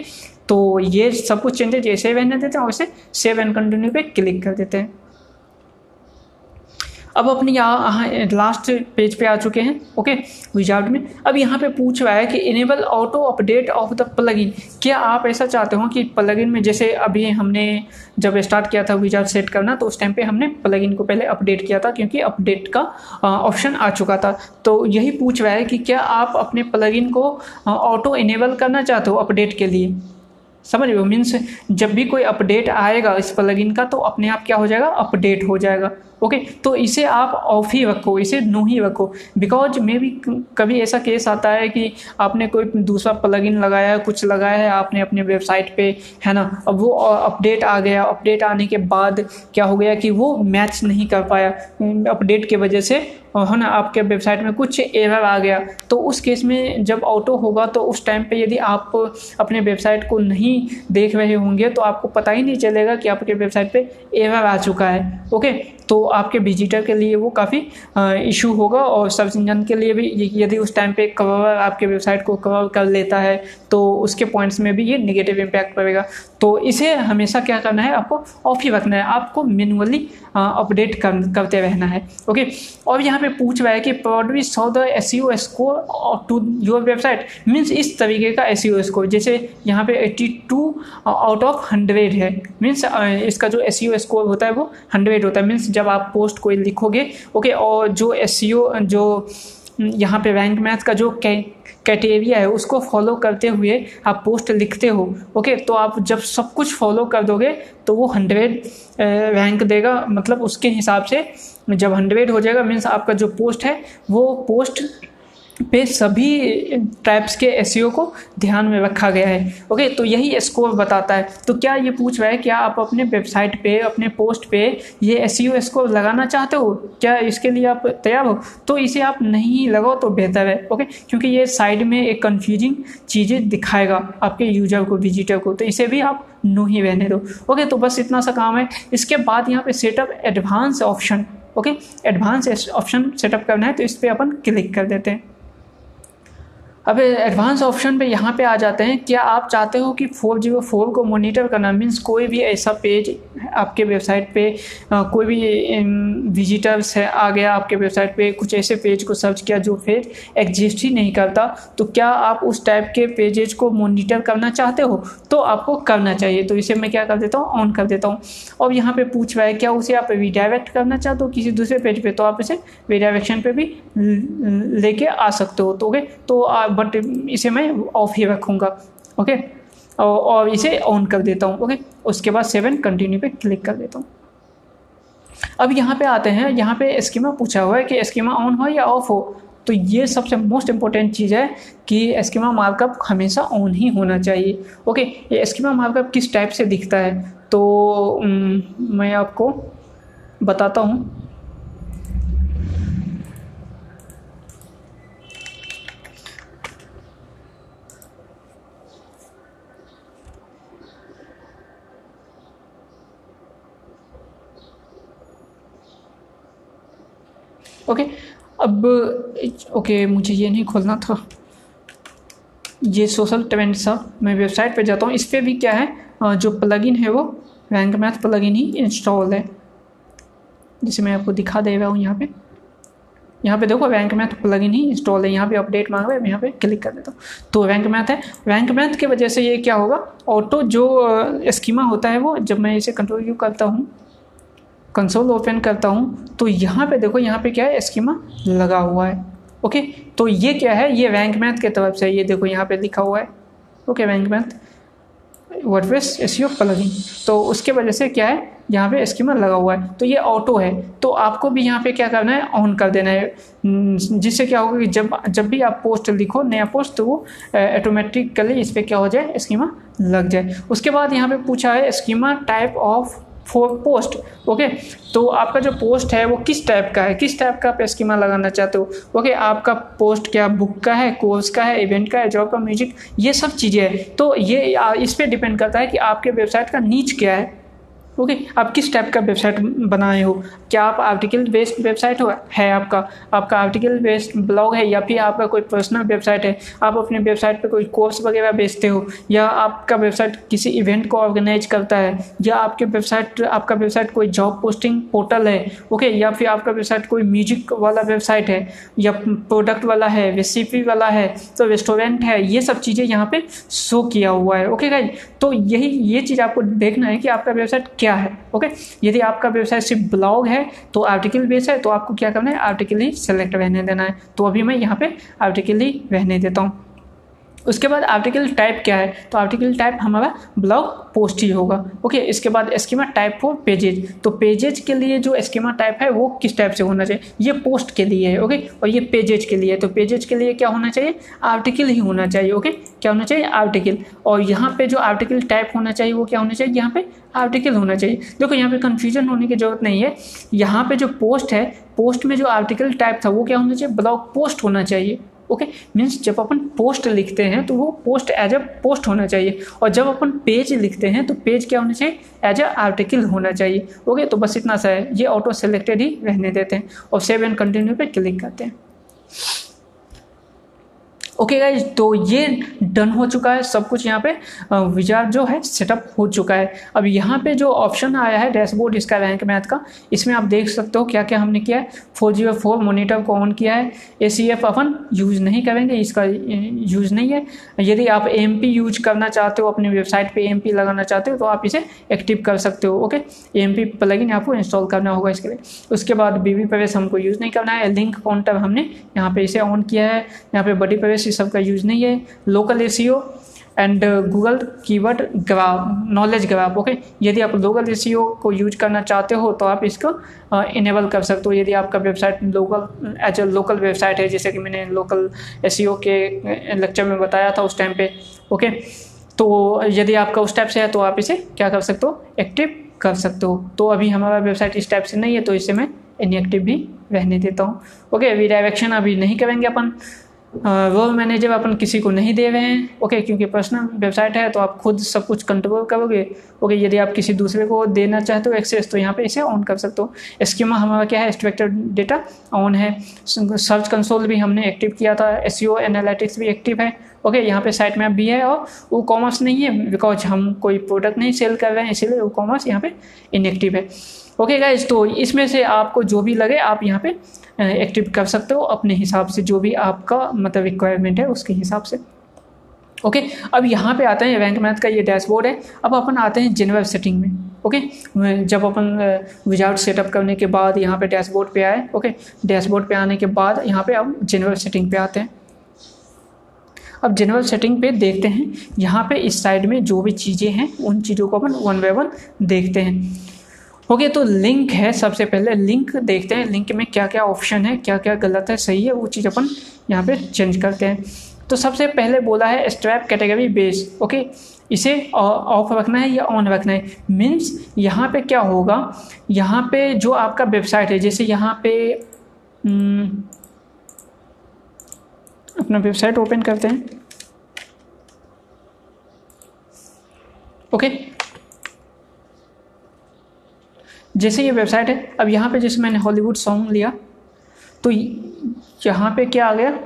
तो ये सब कुछ चेंजेज जैसे रहने देते हैं और इसे सेव एंड कंटिन्यू पे क्लिक कर देते हैं। अब अपने यहाँ लास्ट पेज पे आ चुके हैं ओके विजार्ड में। अब यहाँ पे पूछ रहा है कि enable auto update of the plugin क्या आप ऐसा चाहते हो कि प्लगइन में जैसे अभी हमने जब स्टार्ट किया था विजार्ड सेट करना तो उस टाइम पे हमने प्लगइन को पहले अपडेट किया था, क्योंकि अपडेट का ऑप्शन आ चुका था। तो यही पूछ रहा है कि क्या आप अपने प्लगइन को ऑटो इनेबल करना चाहते हो अपडेट के लिए? समझ रहे हो? मीन्स जब भी कोई अपडेट आएगा इस प्लगइन का तो अपने आप क्या हो जाएगा? अपडेट हो जाएगा। ओके तो इसे आप ऑफ़ ही रखो, इसे नो ही रखो। बिकॉज़ मे भी कभी ऐसा केस आता है कि आपने कोई दूसरा प्लगइन लगाया है, कुछ लगाया है, आपने अपने वेबसाइट पे, है ना? अब वो अपडेट आ गया। अपडेट आने के बाद क्या हो गया कि वो मैच नहीं कर पाया। अपडेट के वजह से है ना? आपके वेबसाइट में कुछ एरर आ गया। तो उस केस में जब ऑटो होगा तो उस टाइम पे यदि आप अपने वेबसाइट को नहीं देख रहे होंगे तो आपको पता ही नहीं चलेगा कि आपके वेबसाइट पे एरर आ चुका है। ओके तो आपके विजिटर के लिए वो काफ़ी इशू होगा और सर्च इंजन के लिए भी यदि उस टाइम पे कवर आपके वेबसाइट को कवर कर लेता है तो उसके पॉइंट्स में भी ये निगेटिव इम्पैक्ट पड़ेगा। तो इसे हमेशा क्या करना है आपको ऑफ़ ही रखना है आपको मैनुअली अपडेट कर, करते रहना है ओके और यहाँ पे पूछ रहा है कि प्रोडवी सौ the S score to your website means इस तरीके का एस यू स्कोर जैसे यहाँ पे 82 आउट ऑफ़ हंड्रेड है मीन्स इसका जो एस स्कोर होता है वो हंड्रेड होता है मीन्स जब आप पोस्ट कोई लिखोगे, ओके, और जो एस जो यहाँ पे रैंक मैथ का जो कैटेरिया है, उसको फॉलो करते हुए आप पोस्ट लिखते हो, ओके तो आप जब सब कुछ फॉलो कर दोगे तो वो हंड्रेड रैंक देगा मतलब उसके हिसाब से जब हंड्रेड हो जाएगा मीन्स आपका जो पोस्ट है, वो पोस्ट पे सभी टाइप्स के एस e को ध्यान में रखा गया है। ओके तो यही स्कोर बताता है। तो क्या ये पूछ रहा है, क्या आप अपने वेबसाइट पे, अपने पोस्ट पे ये एस स्कोर e लगाना चाहते हो? क्या इसके लिए आप तैयार हो? तो इसे आप नहीं लगाओ तो बेहतर है। ओके क्योंकि ये साइड में एक कन्फ्यूजिंग चीज़ें दिखाएगा आपके यूज़र को विजिटर को। तो इसे भी आप नो ही रहने दो। ओके तो बस इतना सा काम है। इसके बाद यहाँ पे setup advance option okay advance option setup करना है तो इस पर अपन क्लिक कर देते हैं। अब एडवांस ऑप्शन पे यहाँ पे आ जाते हैं। क्या आप चाहते हो कि फोर ज़ीरो फोर को मोनीटर करना? मीन्स कोई भी ऐसा पेज आपके वेबसाइट पे कोई भी विजिटर्स है, आ गया आपके वेबसाइट पे, कुछ ऐसे पेज को सर्च किया जो पेज एग्जिस्ट ही नहीं करता तो क्या आप उस टाइप के पेजेज को मोनीटर करना चाहते हो? तो आपको करना चाहिए। तो इसे मैं क्या कर देता हूँ? ऑन कर देता हूँ। और यहाँ पर पूछ रहा है, क्या उसे आप रिडायरेक्ट करना चाहते हो? किसी दूसरे पेज पे तो आप इसे रिडायरेक्शन पर भी लेके आ सकते हो। तो ओके तो आप बट इसे मैं ऑफ़ ही रखूँगा ओके और इसे ऑन कर देता हूँ ओके उसके बाद सेवन कंटिन्यू पे क्लिक कर देता हूँ। अब यहाँ पे आते हैं, यहाँ पे स्कीमा पूछा हुआ है कि स्कीमा ऑन हो या ऑफ़ हो? तो ये सबसे मोस्ट इम्पोर्टेंट चीज़ है कि स्कीमा मार्कअप हमेशा ऑन ही होना चाहिए ओके ये स्कीमा मार्कअप किस टाइप से दिखता है? तो मैं आपको बताता हूँ ओके अब ओके मुझे ये नहीं खोलना था। ये सोशल ट्रेंड सा मैं वेबसाइट पे जाता हूँ। इस पर भी क्या है? जो प्लगइन है वो रैंक मैथ प्लगइन ही इंस्टॉल है। जिसे मैं आपको दिखा दे रहा हूँ यहाँ पे। यहाँ पे देखो रैंक मैथ प्लगइन ही इंस्टॉल है। यहाँ पे अपडेट मांग रहा है। मैं यहाँ पे क्लिक कर देता हूँ। तो रैंक मैथ है। रैंक मैथ की वजह से ये क्या होगा? ऑटो जो स्कीमा होता है वो, जब मैं इसे कंट्रोल यू करता हूँ कंसोल ओपन करता हूँ तो यहाँ पे देखो, यहाँ पे क्या है स्कीमा लगा हुआ है। ओके तो ये क्या है, ये रैंक मैथ के तरफ़ से, ये देखो, यहाँ पे लिखा हुआ है। Okay rank math WordPress SEO plugin तो उसके वजह से क्या है, यहाँ पे स्कीमर लगा हुआ है। तो ये ऑटो है तो आपको भी यहाँ पे क्या करना है ऑन कर देना है। जिससे क्या होगा कि जब जब भी आप पोस्ट लिखो, नया पोस्ट तो वो ऑटोमेटिकली इस पर क्या हो जाए स्कीमा लग जाए। उसके बाद यहाँ पे पूछा है schema type of for post okay तो आपका जो पोस्ट है, वो किस टाइप का है? किस टाइप का आप स्कीमा लगाना चाहते हो? ओके आपका पोस्ट क्या बुक का है कोर्स का है इवेंट का है जॉब का म्यूज़िक ये सब चीज़ें हैं। तो ये इस पर डिपेंड करता है कि आपके वेबसाइट का नीच क्या है। ओके okay, आप किस टाइप का वेबसाइट बनाए हो? क्या आप आर्टिकल बेस्ड वेबसाइट हो है आपका? आपका आर्टिकल बेस्ड ब्लॉग है या फिर आपका कोई पर्सनल वेबसाइट है? आप अपने वेबसाइट पे कोई कोर्स वगैरह बेचते हो? या आपका वेबसाइट किसी इवेंट को ऑर्गेनाइज करता है? या आपके वेबसाइट आपका वेबसाइट कोई जॉब पोस्टिंग पोर्टल है? ओके okay, या फिर आपका वेबसाइट कोई म्यूज़िक वाला वेबसाइट है? या प्रोडक्ट वाला है रेसिपी वाला है? तो रेस्टोरेंट है ये सब चीज़ें यहाँ पर शो किया हुआ है। ओके okay, तो यही ये चीज़ आपको देखना है कि आपका वेबसाइट क्या है? ओके यदि आपका व्यवसाय सिर्फ़ ब्लॉग है तो आर्टिकल बेस है तो आपको क्या करना है? आर्टिकल ही सेलेक्ट रहने देना है। तो अभी मैं यहाँ पे आर्टिकल ही रहने देता हूँ। उसके बाद आर्टिकल टाइप क्या है? तो आर्टिकल टाइप हमारा ब्लॉग पोस्ट ही होगा। ओके इसके बाद एस्कीमा टाइप फॉर पेजेज तो पेजेज के लिए जो एस्कीमा टाइप है, वो किस टाइप से होना चाहिए? ये पोस्ट के लिए है ओके और ये पेजेज के लिए है। तो पेजेज के लिए क्या होना चाहिए? आर्टिकल ही होना चाहिए ओके क्या होना चाहिए? आर्टिकल और यहाँ पे जो आर्टिकल टाइप होना चाहिए, वो क्या होना चाहिए? यहाँ पे आर्टिकल होना चाहिए। देखो, यहाँ पे कन्फ्यूज़न होने की ज़रूरत नहीं है। यहाँ पे जो पोस्ट है पोस्ट में जो आर्टिकल टाइप था, वो क्या होना चाहिए? ब्लॉग पोस्ट होना चाहिए। ओके मीन्स जब अपन पोस्ट लिखते हैं तो वो पोस्ट एज अ पोस्ट होना चाहिए। और जब अपन पेज लिखते हैं तो पेज क्या होना चाहिए? एज अ आर्टिकल होना चाहिए। ओके तो बस इतना सा है। ये ऑटो सेलेक्टेड ही रहने देते हैं। और सेव एंड कंटिन्यू पर क्लिक करते हैं। ओके गाइज़ तो ये डन हो चुका है, सब कुछ यहाँ पे विजार जो है सेटअप हो चुका है। अब यहाँ पे जो ऑप्शन आया है डैशबोर्ड इसका रैंक मैथ का, इसमें आप देख सकते हो क्या क्या हमने किया है। फोर ज़ीरो फोर मोनीटर को ऑन किया है। ए सी एफ़ अपन यूज़ नहीं करेंगे, इसका यूज़ नहीं है। यदि आप एम पी यूज़ करना चाहते हो, अपनी वेबसाइट पर एम पी लगाना चाहते हो तो आप इसे एक्टिव कर सकते हो ओके एम पी प्लगइन आपको इंस्टॉल करना होगा इसके लिए। उसके बाद बी बी प्रवेश हमको यूज़ नहीं करना है। लिंक काउंटर हमने यहाँ पे इसे ऑन किया है। यहाँ पे बड़ी प्रवेश सब का यूज़ नहीं है। Local A and Google keyword graph knowledge graph okay यदि आप लोकल ए को यूज़ करना चाहते हो तो आप इसको इनेबल uh, कर सकते हो। यदि आपका website local as a local website है जैसे कि मैंने लोकल ए के लेक्चर में बताया था उस टाइम पे ओके तो यदि आपका उस टाइप से है तो आप इसे क्या कर सकते हो? एक्टिव कर सकते हो। तो अभी हमारा वेबसाइट इस टाइप से नहीं है तो इसे मैं इनएक्टिव भी रहने देता हूँ। ओके रीडायरेक्शन अभी नहीं करेंगे अपन। वो मैनेजर अपन किसी को नहीं दे रहे हैं, ओके, क्योंकि पर्सनल वेबसाइट है तो आप खुद सब कुछ कंट्रोल करोगे, ओके, यदि आप किसी दूसरे को देना चाहते हो एक्सेस तो यहाँ पे इसे ऑन कर सकते हो। स्कीमा हमारा क्या है? स्ट्रक्चर डेटा ऑन है। सर्च कंसोल भी हमने एक्टिव किया था एस एनालिटिक्स भी एक्टिव है, ओके, यहाँ पे साइट मैप भी है, और वो कॉमर्स नहीं है बिकॉज़ हम कोई प्रोडक्ट नहीं सेल कर रहे हैं, इसीलिए वो कॉमर्स यहाँ पे इनएक्टिव है। ओके गाइज़ तो इसमें से आपको जो भी लगे, आप यहाँ पे एक्टिव कर सकते हो अपने हिसाब से, जो भी आपका मतलब रिक्वायरमेंट है, उसके हिसाब से। ओके अब यहाँ पे आते हैं रैंक मैथ का ये डैशबोर्ड है। अब अपन आते हैं जनरल सेटिंग में। ओके जब अपन विजाउट सेटअप करने के बाद यहाँ पे डैशबोर्ड पे आए ओके डैशबोर्ड पे आने के बाद यहाँ पे अब जनरल सेटिंग पे आते हैं। अब जनरल सेटिंग पे देखते हैं। यहाँ पे इस साइड में जो भी चीज़ें हैं, उन चीज़ों को अपन वन बाय वन देखते हैं। ओके तो लिंक है सबसे पहले। लिंक देखते हैं लिंक में क्या क्या ऑप्शन है क्या क्या गलत है सही है वो चीज़ अपन यहाँ पे चेंज करते हैं। तो सबसे पहले बोला है स्ट्रैप कैटेगरी बेस ओके? इसे ऑफ़ रखना है या ऑन रखना है? मीन्स यहाँ पे क्या होगा? यहाँ पे जो आपका वेबसाइट है जैसे यहाँ पे हम्म, अपना वेबसाइट ओपन करते हैं। ओके? जैसे ये वेबसाइट है, अब यहाँ पे जैसे मैंने हॉलीवुड सॉन्ग लिया तो यहाँ पे क्या आ गया?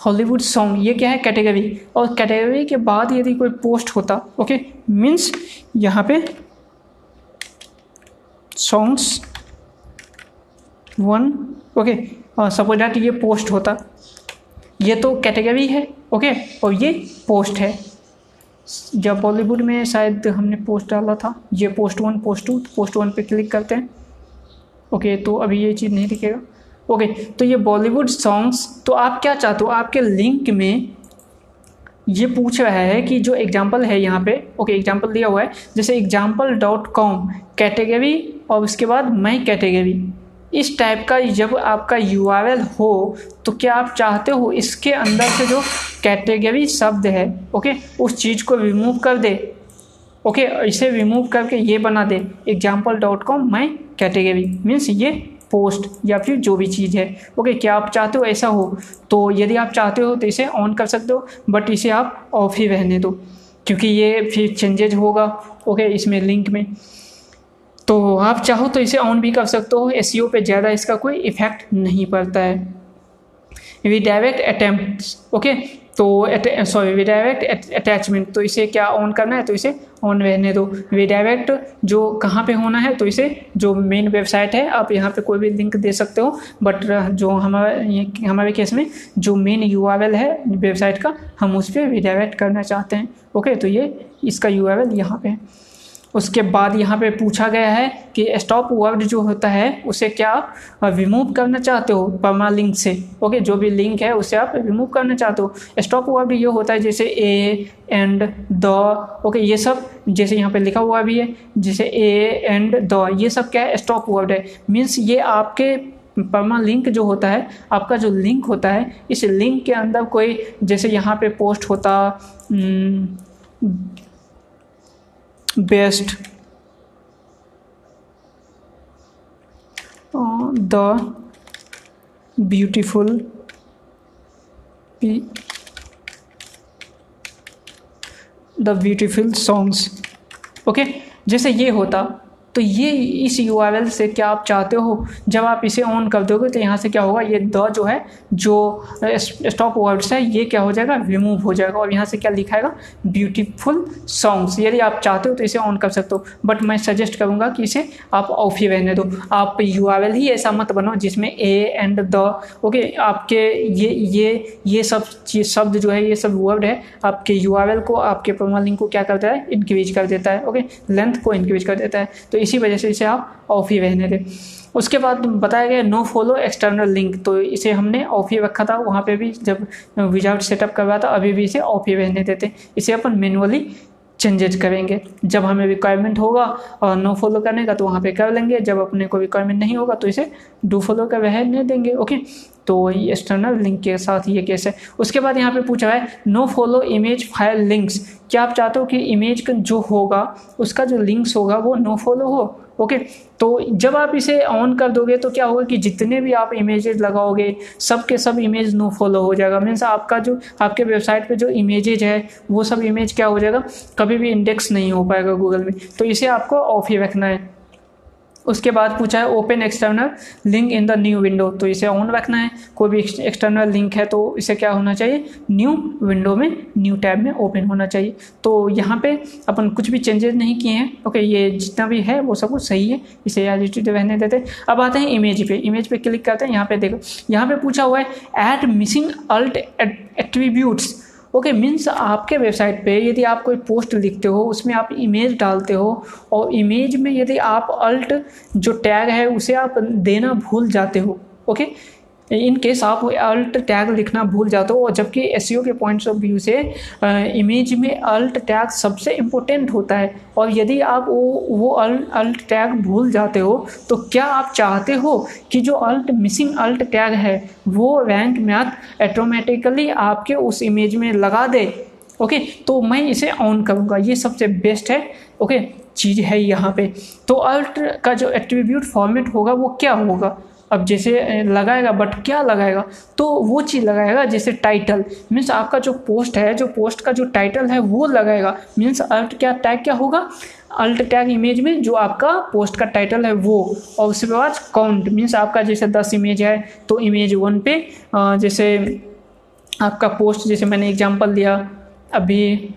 हॉलीवुड सॉन्ग ये क्या है? कैटेगरी और कैटेगरी के बाद यदि कोई पोस्ट होता ओके मीन्स यहाँ पे songs one okay suppose that ये पोस्ट होता, ये तो कैटेगरी है ओके और ये पोस्ट है। जब बॉलीवुड में शायद हमने पोस्ट डाला था, ये post one post two post one पे क्लिक करते हैं। ओके तो अभी ये चीज़ नहीं दिखेगा। ओके तो ये बॉलीवुड सॉन्ग्स तो आप क्या चाहते हो? आपके लिंक में ये पूछ रहा है कि जो एग्ज़ाम्पल है यहाँ पे ओके एग्ज़ाम्पल दिया हुआ है। जैसे एग्ज़ाम्पल डॉट कॉम कैटेगरी और उसके बाद माई कैटेगरी इस टाइप का जब आपका यूआरएल हो तो क्या आप चाहते हो इसके अंदर से जो कैटेगरी शब्द है ओके उस चीज़ को रिमूव कर दे ओके इसे रिमूव करके ये बना दे। Example dot com my category means ये पोस्ट या फिर जो भी चीज़ है। ओके क्या आप चाहते हो ऐसा हो तो यदि आप चाहते हो तो इसे ऑन कर सकते हो बट इसे आप ऑफ़ ही रहने दो, क्योंकि ये फिर चेंजेज होगा ओके इसमें लिंक में। तो आप चाहो तो इसे ऑन भी कर सकते हो एस पे ज़्यादा इसका कोई इफ़ेक्ट नहीं पड़ता है। वी डायरेक्ट अटैम्प्ट ओके तो सॉरी वी डायरेक्ट अटैचमेंट तो इसे क्या ऑन करना है? तो इसे ऑन रहने दो। वी डायरेक्ट जो कहाँ पे होना है तो इसे जो मेन वेबसाइट है, आप यहाँ पे कोई भी लिंक दे सकते हो। बट जो हमारे हमारे केस में जो मेन यू है वेबसाइट का, हम उस पर वी डायरेक्ट करना चाहते हैं। ओके तो ये, इसका यू आर एल यहाँ पे है। उसके बाद यहाँ पे पूछा गया है कि स्टॉप वर्ड जो होता है, उसे क्या रिमूव करना चाहते हो? परमा लिंक से। ओके जो भी लिंक है, उसे आप रिमूव करना चाहते हो। स्टॉप वर्ड ये होता है जैसे ए एंड द ओके ये सब जैसे यहाँ पे लिखा हुआ भी है, जैसे ए एंड द ये सब क्या है? स्टॉप वर्ड है। मीन्स ये आपके परमा लिंक जो होता है, आपका जो लिंक होता है, इस लिंक के अंदर कोई जैसे यहाँ पे पोस्ट होता best the beautiful the beautiful songs okay जैसे ये होता तो ये इस यूआरएल से क्या आप चाहते हो? जब आप इसे ऑन कर दोगे तो यहाँ से क्या होगा? ये द जो है, जो स्टॉप वर्ड्स है, ये क्या हो जाएगा? रिमूव हो जाएगा। और यहाँ से क्या लिखाएगा ब्यूटीफुल सॉन्ग्स यदि आप चाहते हो तो इसे ऑन कर सकते हो। बट मैं सजेस्ट करूँगा कि इसे आप ऑफ़ ही रहने दो। आप यूआरएल ही ऐसा मत बनाओ, जिसमें ए एंड द ओके आपके ये ये ये सब शब्द जो है, ये सब वर्ड है, आपके यू को, आपके लिंक को क्या करता है? इंक्रीज कर देता है ओके लेंथ को इंक्रीज कर देता है। तो इसी वजह से इसे आप ऑफ़ ही रहने दें। उसके बाद बताया गया नो फॉलो एक्सटर्नल लिंक तो इसे हमने ऑफ़ ही रखा था। वहाँ पे भी जब विजाउट सेटअप करवाया था, अभी भी इसे ऑफ़ ही रहने देते हैं। इसे अपन मैनुअली चेंजेज करेंगे। जब हमें रिक्वायरमेंट होगा और नो फॉलो करने का तो वहाँ पे कर लेंगे। जब अपने को रिक्वायरमेंट नहीं होगा तो इसे डू फॉलो का नहीं देंगे ओके तो ये एक्सटर्नल लिंक के साथ ये केस है। उसके बाद यहाँ पे पूछा है no follow image file links क्या आप चाहते हो कि इमेज जो होगा, उसका जो लिंक्स होगा, वो नो फॉलो हो? ओके तो जब आप इसे ऑन कर दोगे तो क्या होगा कि जितने भी आप इमेजेस लगाओगे सब के सब इमेज नो फॉलो हो जाएगा। मीन्स आपका जो, आपके वेबसाइट पे जो इमेजेज है, वो सब इमेज क्या हो जाएगा? कभी भी इंडेक्स नहीं हो पाएगा गूगल में। तो इसे आपको ऑफ़ ही रखना है। उसके बाद पूछा है open external link in the new window तो इसे ऑन रखना है। कोई भी एक्सटर्नल लिंक है तो इसे क्या होना चाहिए? न्यू विंडो में न्यू टैब में ओपन होना चाहिए। तो यहाँ पे अपन कुछ भी चेंजेस नहीं किए हैं। ओके ये जितना भी है, वो सब कुछ सही है। इसे एज रहने देते अब आते हैं इमेज पे। इमेज पे क्लिक करते हैं। यहाँ पे देखो। यहाँ पे पूछा हुआ है add missing alt attributes okay means आपके वेबसाइट पे यदि आप कोई पोस्ट लिखते हो, उसमें आप इमेज डालते हो और इमेज में यदि आप अल्ट जो टैग है, उसे आप देना भूल जाते हो ओके इन केस आप अल्ट टैग लिखना भूल जाते हो जबकि एस के पॉइंट्स ऑफ़ व्यू से इमेज में अल्ट टैग सबसे इम्पोर्टेंट होता है। और यदि आप वो वो अल्ट टैग भूल जाते हो तो क्या आप चाहते हो कि जो अल्ट मिसिंग अल्ट टैग है, वो रैंक मैथ ऑटोमेटिकली आपके उस इमेज में लगा दे? ओके तो मैं इसे ऑन करूँगा। ये सबसे बेस्ट है। ओके चीज़ है यहाँ पे। तो अल्ट का जो एट्रीब्यूट फॉर्मेट होगा, वो क्या होगा? अब जैसे लगाएगा बट क्या लगाएगा? तो वो चीज़ लगाएगा, जैसे टाइटल मीन्स आपका जो पोस्ट है, जो पोस्ट का जो टाइटल है, वो लगाएगा. मीन्स अल्ट क्या टैग क्या होगा? अल्ट टैग इमेज में जो आपका पोस्ट का टाइटल है, वो. और उसके बाद काउंट मीन्स आपका जैसे दस इमेज है तो इमेज वन पे जैसे आपका पोस्ट जैसे मैंने एग्जांपल दिया, अभी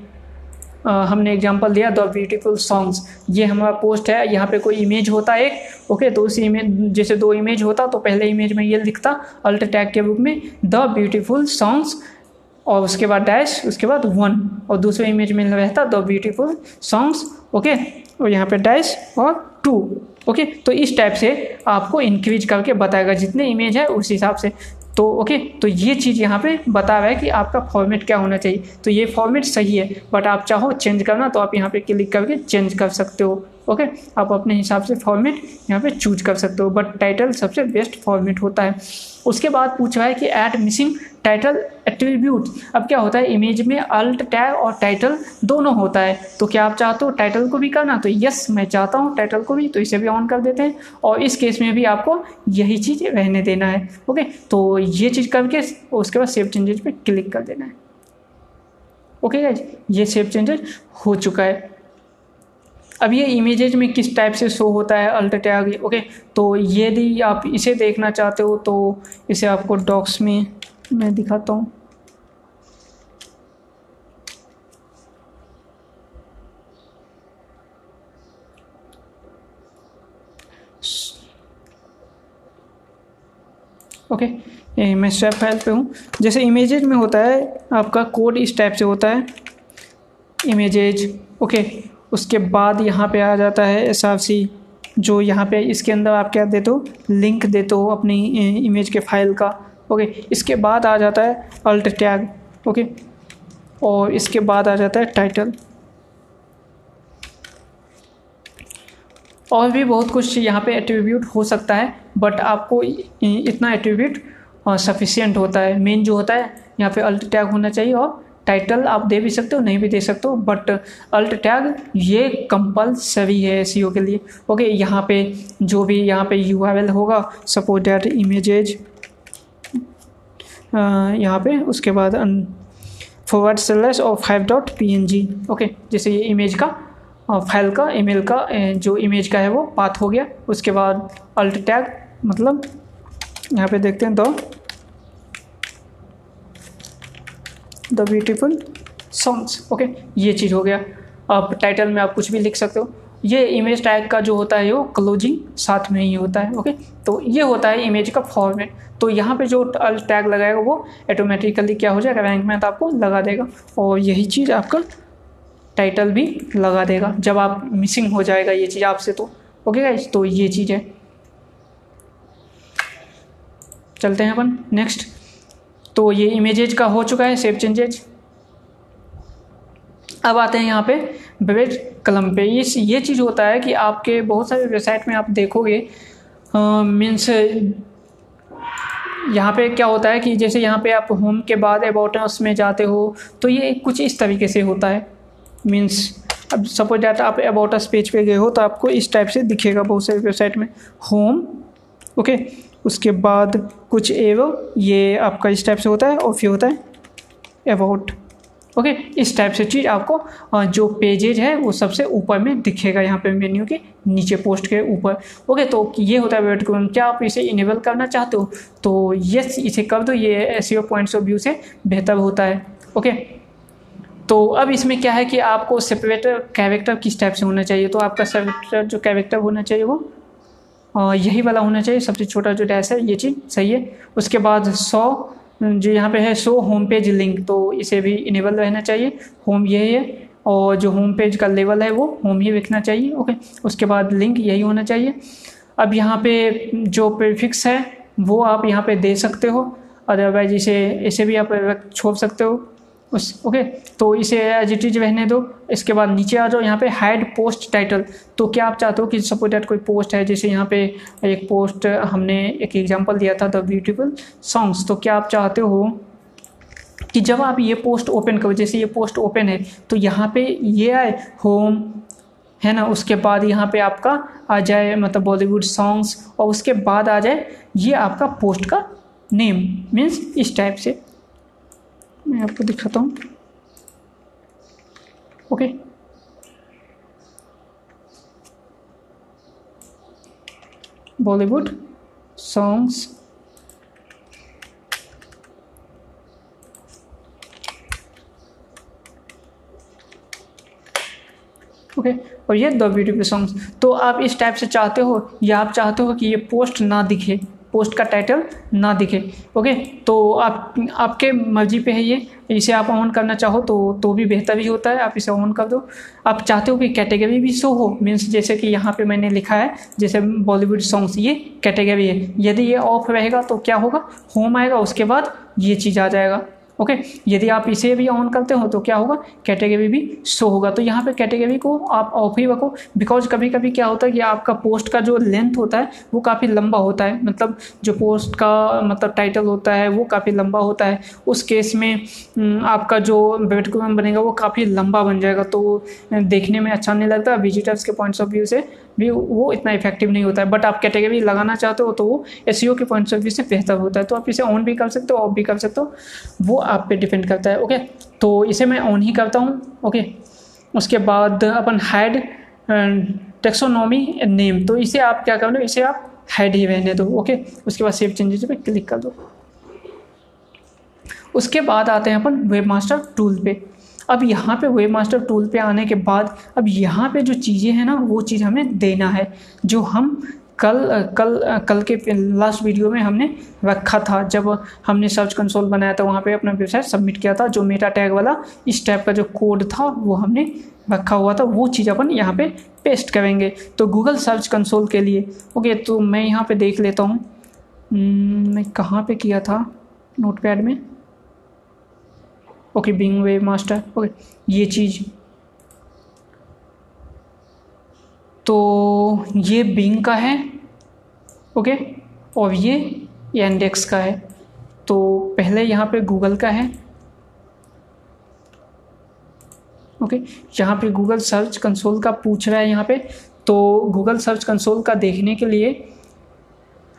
हमने एग्जांपल दिया द ब्यूटीफुल सॉन्ग्स ये हमारा पोस्ट है, यहाँ पे कोई इमेज होता है एक ओके तो उस इमेज जैसे दो इमेज होता तो पहले इमेज में ये लिखता अल्ट टैग के रूप में द ब्यूटीफुल सॉन्ग्स और उसके बाद डैश उसके बाद वन और दूसरे इमेज में रहता द ब्यूटीफुल सॉन्ग्स ओके और यहाँ पे डैश और टू ओके तो इस टाइप से आपको इंक्रीज करके बताएगा जितने इमेज है उस हिसाब से। तो ओके तो ये चीज़ यहाँ पे बता रहा है कि आपका फॉर्मेट क्या होना चाहिए। तो ये फॉर्मेट सही है बट आप चाहो चेंज करना तो आप यहाँ पे क्लिक करके चेंज कर सकते हो। ओके आप अपने हिसाब से फॉर्मेट यहाँ पे चूज़ कर सकते हो बट टाइटल सबसे बेस्ट फॉर्मेट होता है। उसके बाद पूछा है कि ऐड मिसिंग टाइटल एट्रीब्यूट अब क्या होता है? इमेज में अल्ट टैग और टाइटल दोनों होता है। तो क्या आप चाहते हो टाइटल को भी करना? तो यस मैं चाहता हूँ टाइटल को भी तो इसे भी ऑन कर देते हैं। और इस केस में भी आपको यही चीज़ रहने देना है। ओके तो ये चीज़ करके उसके बाद सेव चेंजेज पर क्लिक कर देना है। ओके गाइज़ ये सेव चेंजेज हो चुका है। अब ये इमेजेज में किस टाइप से शो होता है अल्ट टैग ओके तो यदि आप इसे देखना चाहते हो तो इसे आपको डॉक्स में मैं दिखाता हूँ। ओके okay, मैं स्वेप फ़ाइल पे हूँ। जैसे इमेजेज में होता है आपका कोड इस टाइप से होता है। इमेजेज ओके उसके बाद यहाँ पे आ जाता है एस आर सी जो यहाँ पे इसके अंदर आप क्या देते हो? लिंक देते हो अपनी इमेज के फ़ाइल का। ओके इसके बाद आ जाता है अल्ट टैग ओके और इसके बाद आ जाता है टाइटल और भी बहुत कुछ यहाँ पे एट्रीब्यूट हो सकता है बट आपको इतना एट्रीब्यूट सफिशियंट होता है। मेन जो होता है, यहाँ पे अल्ट टैग होना चाहिए और टाइटल आप दे भी सकते हो, नहीं भी दे सकते हो बट अल्ट टैग ये कंपलसरी है एस के लिए। ओके यहाँ पे जो भी यहाँ पे यू होगा सपोज़ डैट इमेजेज यहाँ पे, उसके बाद फॉरवर्ड स्लैश और five dot P N G okay जैसे ये इमेज का फ़ाइल का ईमेल का जो इमेज का है वो पाथ हो गया। उसके बाद अल्ट टैग मतलब यहाँ पे देखते हैं दो द ब्यूटीफुल सॉन्ग्स ओके ये चीज़ हो गया। अब टाइटल में आप कुछ भी लिख सकते हो। ये इमेज टैग का जो होता है, वो क्लोजिंग साथ में ही होता है ओके तो ये होता है इमेज का फॉर्मेट तो यहाँ पे जो टैग लगाएगा, वो ऑटोमेटिकली क्या हो जाएगा? रैंक में तो आपको लगा देगा। और यही चीज़ आपका टाइटल भी लगा देगा। जब आप मिसिंग हो जाएगा ये चीज़ आपसे तो। ओके गाइज़ तो ये चीज़ है। चलते हैं अपन। नेक्स्ट तो ये इमेजेज का हो चुका है सेव चेंजेज अब आते हैं यहाँ पे बेवेज कलम पे। ये ये चीज़ होता है कि आपके बहुत सारे वेबसाइट में आप देखोगे मीन्स यहाँ पे क्या होता है कि जैसे यहाँ पे आप होम के बाद अबाउट उसमें जाते हो तो ये कुछ इस तरीके से होता है। मीन्स अब सपोज़ डाटा आप अबाउट अस पेज पे गए हो तो आपको इस टाइप से दिखेगा बहुत सारी वेबसाइट में। होम ओके उसके बाद कुछ एव, ये आपका इस टाइप से होता है और फिर होता है अबाउट ओके इस टाइप से चीज़ आपको जो पेजेज है, वो सबसे ऊपर में दिखेगा यहाँ पे मेन्यू के नीचे पोस्ट के ऊपर. ओके तो ये होता है वेट क्या आप इसे इनेबल करना चाहते हो? तो यस इसे कर दो. ये एस पॉइंट्स ऑफ़ व्यू से बेहतर होता है. ओके तो अब इसमें क्या है कि आपको सेपरेट कैरेक्टर किस टाइप से होना चाहिए? तो आपका सेपरेटर जो कैरेक्टर होना चाहिए वो यही वाला होना चाहिए, सबसे छोटा जो डैश है, ये चीज़ सही है। उसके बाद सौ जो यहाँ पे है, सो होम पेज लिंक तो इसे भी इनेबल रहना चाहिए। होम यही है, और जो होम पेज का लेवल है, वो होम ही लिखना चाहिए ओके उसके बाद लिंक यही होना चाहिए। अब यहाँ पे जो प्रीफिक्स है, वो आप यहाँ पे दे सकते हो। अदरवाइज़ इसे इसे भी आप छोड़ सकते हो। उस ओके तो इसे एज इट इज़ रहने दो। इसके बाद नीचे आ जाओ, यहाँ पे हाइड पोस्ट टाइटल तो क्या आप चाहते हो कि सपोज़ डेट कोई पोस्ट है, जैसे यहाँ पे एक पोस्ट हमने एक एग्जांपल दिया था द ब्यूटीफुल सॉन्ग्स तो क्या आप चाहते हो कि जब आप ये पोस्ट ओपन करो, जैसे ये पोस्ट ओपन है तो यहाँ पे ये आए होम है ना? उसके बाद यहाँ पे आपका आ जाए मतलब बॉलीवुड सॉन्ग्स और उसके बाद आ जाए, ये आपका पोस्ट का नेम मीन्स इस टाइप से। मैं आपको दिखाता हूँ। ओके बॉलीवुड सॉन्ग्स ओके और ये द ब्यूटीफुल सॉन्ग्स तो आप इस टाइप से चाहते हो या आप चाहते हो कि ये पोस्ट ना दिखे? पोस्ट का टाइटल ना दिखे ओके तो आप, आपके मर्ज़ी पे है ये। इसे आप ऑन करना चाहो तो तो भी बेहतर ही होता है, आप इसे ऑन कर दो। आप चाहते हो कि कैटेगरी भी शो हो मीन्स जैसे कि यहाँ पे मैंने लिखा है, जैसे बॉलीवुड सॉन्ग्स ये कैटेगरी है। यदि ये ऑफ़ रहेगा तो क्या होगा? होम आएगा, उसके बाद ये चीज़ आ जाएगा। ओके यदि आप इसे भी ऑन करते हो तो क्या होगा? कैटेगरी भी शो होगा। तो यहाँ पे कैटेगरी को आप ऑफ़ ही रखो। बिकॉज़ कभी कभी क्या होता है कि आपका पोस्ट का जो लेंथ होता है, वो काफ़ी लंबा होता है। मतलब जो पोस्ट का मतलब टाइटल होता है, वो काफ़ी लंबा होता है। उस केस में आपका जो बेडकॉम बनेगा, वो काफ़ी लंबा बन जाएगा। तो देखने में अच्छा नहीं लगता। विजिटर्स के पॉइंट्स ऑफ़ व्यू से भी वो इतना इफ़ेक्टिव नहीं होता है। बट आप कैटेगरी लगाना चाहते हो तो वो एस के पॉइंट्स ऑफ़ व्यू से बेहतर होता है। तो आप इसे ऑन भी कर सकते हो ऑफ़ भी कर सकते हो। वो आप पे डिपेंड करता है ओके तो इसे मैं ऑन ही करता हूँ ओके उसके बाद अपन हाइड टेक्सोनॉमी नेम तो इसे आप क्या कर लो इसे आप हाइड ही रहने दो ओके उसके बाद सेव चेंजेस पे क्लिक कर दो। उसके बाद आते हैं अपन वेब मास्टर टूल पे। अब यहाँ पे वेब मास्टर टूल पे आने के बाद अब यहाँ पे जो चीज़ें हैं ना वो चीज़ हमें देना है जो हम कल कल कल के लास्ट वीडियो में हमने रखा था। जब हमने सर्च कंसोल बनाया था वहाँ पे अपना वेबसाइट सबमिट किया था जो मेटा टैग वाला इस टाइप का जो कोड था वो हमने रखा हुआ था। वो चीज़ अपन यहाँ पे पेस्ट करेंगे। तो गूगल सर्च कंसोल के लिए ओके तो मैं यहाँ पे देख लेता हूँ। हम्म, मैं कहाँ पे किया था? नोट में। Okay Bing webmaster okay ये चीज़। तो ये बिंग का है ओके और ये एंडेक्स का है। तो पहले यहाँ पे गूगल का है। ओके यहाँ पे गूगल सर्च कंसोल का पूछ रहा है यहाँ पे। तो गूगल सर्च कंसोल का देखने के लिए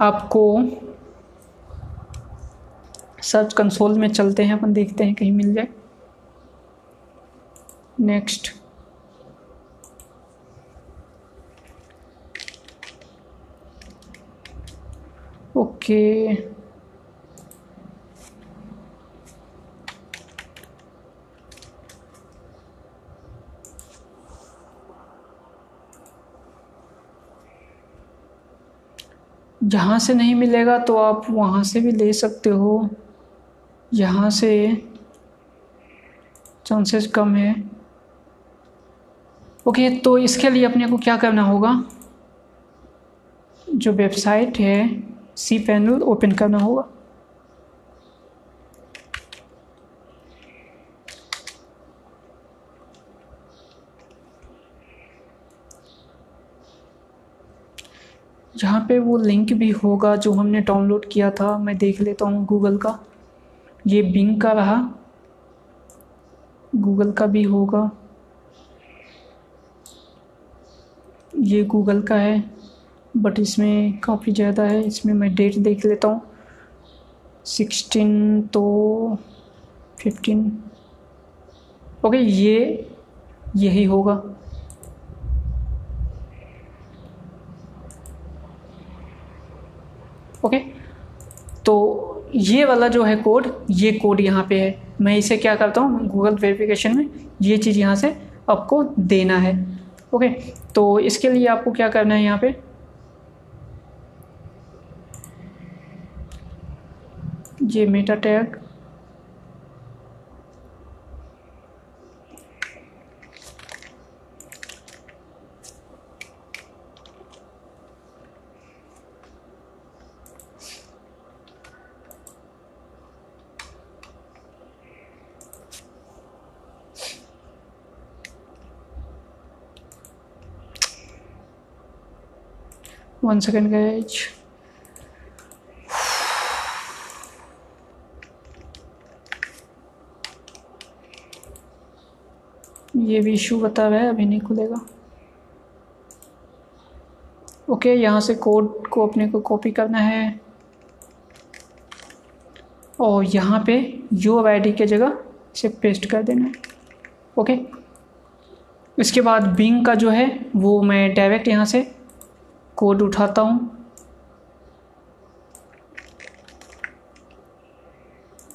आपको सर्च कंसोल में चलते हैं, अपन देखते हैं कहीं मिल जाए। नेक्स्ट ओके जहाँ से नहीं मिलेगा तो आप वहाँ से भी ले सकते हो। यहाँ से चांसेस कम है। ओके okay, तो इसके लिए अपने को क्या करना होगा? जो वेबसाइट है सी पैनल ओपन करना होगा। यहाँ पे वो लिंक भी होगा जो हमने डाउनलोड किया था मैं देख लेता हूँ गूगल का। ये बिंग का रहा। गूगल का भी होगा। ये गूगल का है बट इसमें काफ़ी ज़्यादा है। इसमें मैं डेट देख लेता हूँ। सिक्सटीन तो फिफ्टीन ओके ये, यही होगा। ओके तो ये वाला जो है कोड ये कोड यहाँ पे है। मैं इसे क्या करता हूँ? गूगल वेरिफिकेशन में ये चीज़ यहाँ से आपको देना है। ओके तो इसके लिए आपको क्या करना है यहाँ पे? ये meta tag one second, guys. ये भी इशू बता रहा है, अभी नहीं खुलेगा। ओके यहाँ से कोड को अपने को कॉपी करना है। और यहाँ पे यू आई की जगह इसे पेस्ट कर देना है। ओके इसके बाद बिंग का जो है, वो मैं डायरेक्ट यहाँ से कोड उठाता हूँ।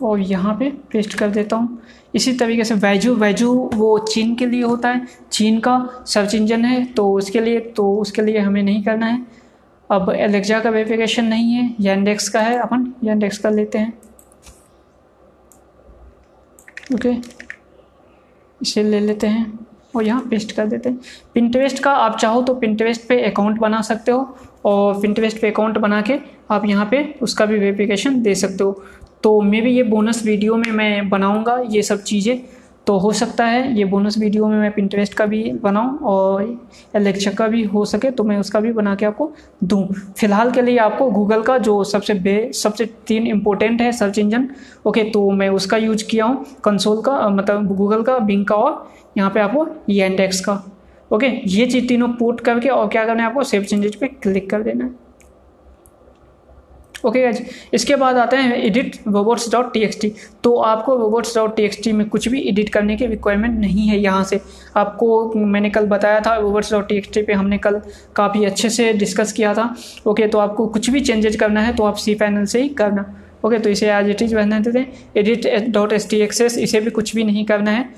और यहाँ पे पेस्ट कर देता हूँ। इसी तरीके से वैजू वैजू वो चीन के लिए होता है। चीन का सर्च इंजन है तो उसके लिए तो उसके लिए हमें नहीं करना है। अब एलेक्जा का वेरिफिकेशन नहीं है यंडेक्स का है, अपन यंडेक्स का लेते हैं। ओके, इसे ले लेते हैं। और यहाँ पेस्ट कर देते हैं। पिंटरेस्ट का आप चाहो तो पिंटरेस्ट पे अकाउंट बना सकते हो और पिंटरेस्ट पे अकाउंट बना के आप यहाँ पे उसका भी वेरिफिकेशन दे सकते हो। तो मे भी ये बोनस वीडियो में मैं बनाऊँगा ये सब चीज़ें। तो हो सकता है ये बोनस वीडियो में मैं पिंटरेस्ट का भी बनाऊँ और एलेक्सा का भी हो सके तो मैं उसका भी बना के आपको दूँ। फ़िलहाल के लिए आपको गूगल का जो सबसे बे, सबसे तीन इम्पोर्टेंट है सर्च इंजन ओके तो मैं उसका यूज़ किया हूँ कंसोल का मतलब गूगल का बिंग का और यहाँ पर आपको इंडेक्स का ओके ये चीज़ तीनों पुट करके और क्या करना है आपको सेव चेंजेज पे क्लिक कर देना है। ओके गाइज़ इसके बाद आते हैं edit robots dot T X T तो आपको robots dot T X T में कुछ भी एडिट करने की रिक्वायरमेंट नहीं है यहाँ से। आपको मैंने कल बताया था robots dot T X T पे हमने कल काफ़ी अच्छे से डिस्कस किया था। ओके तो आपको कुछ भी चेंजेज करना है तो आप सी पैनल से ही करना। ओके तो इसे एज इट इज़ रहने देते हैं। Edit dot S T access इसे भी कुछ भी नहीं करना है।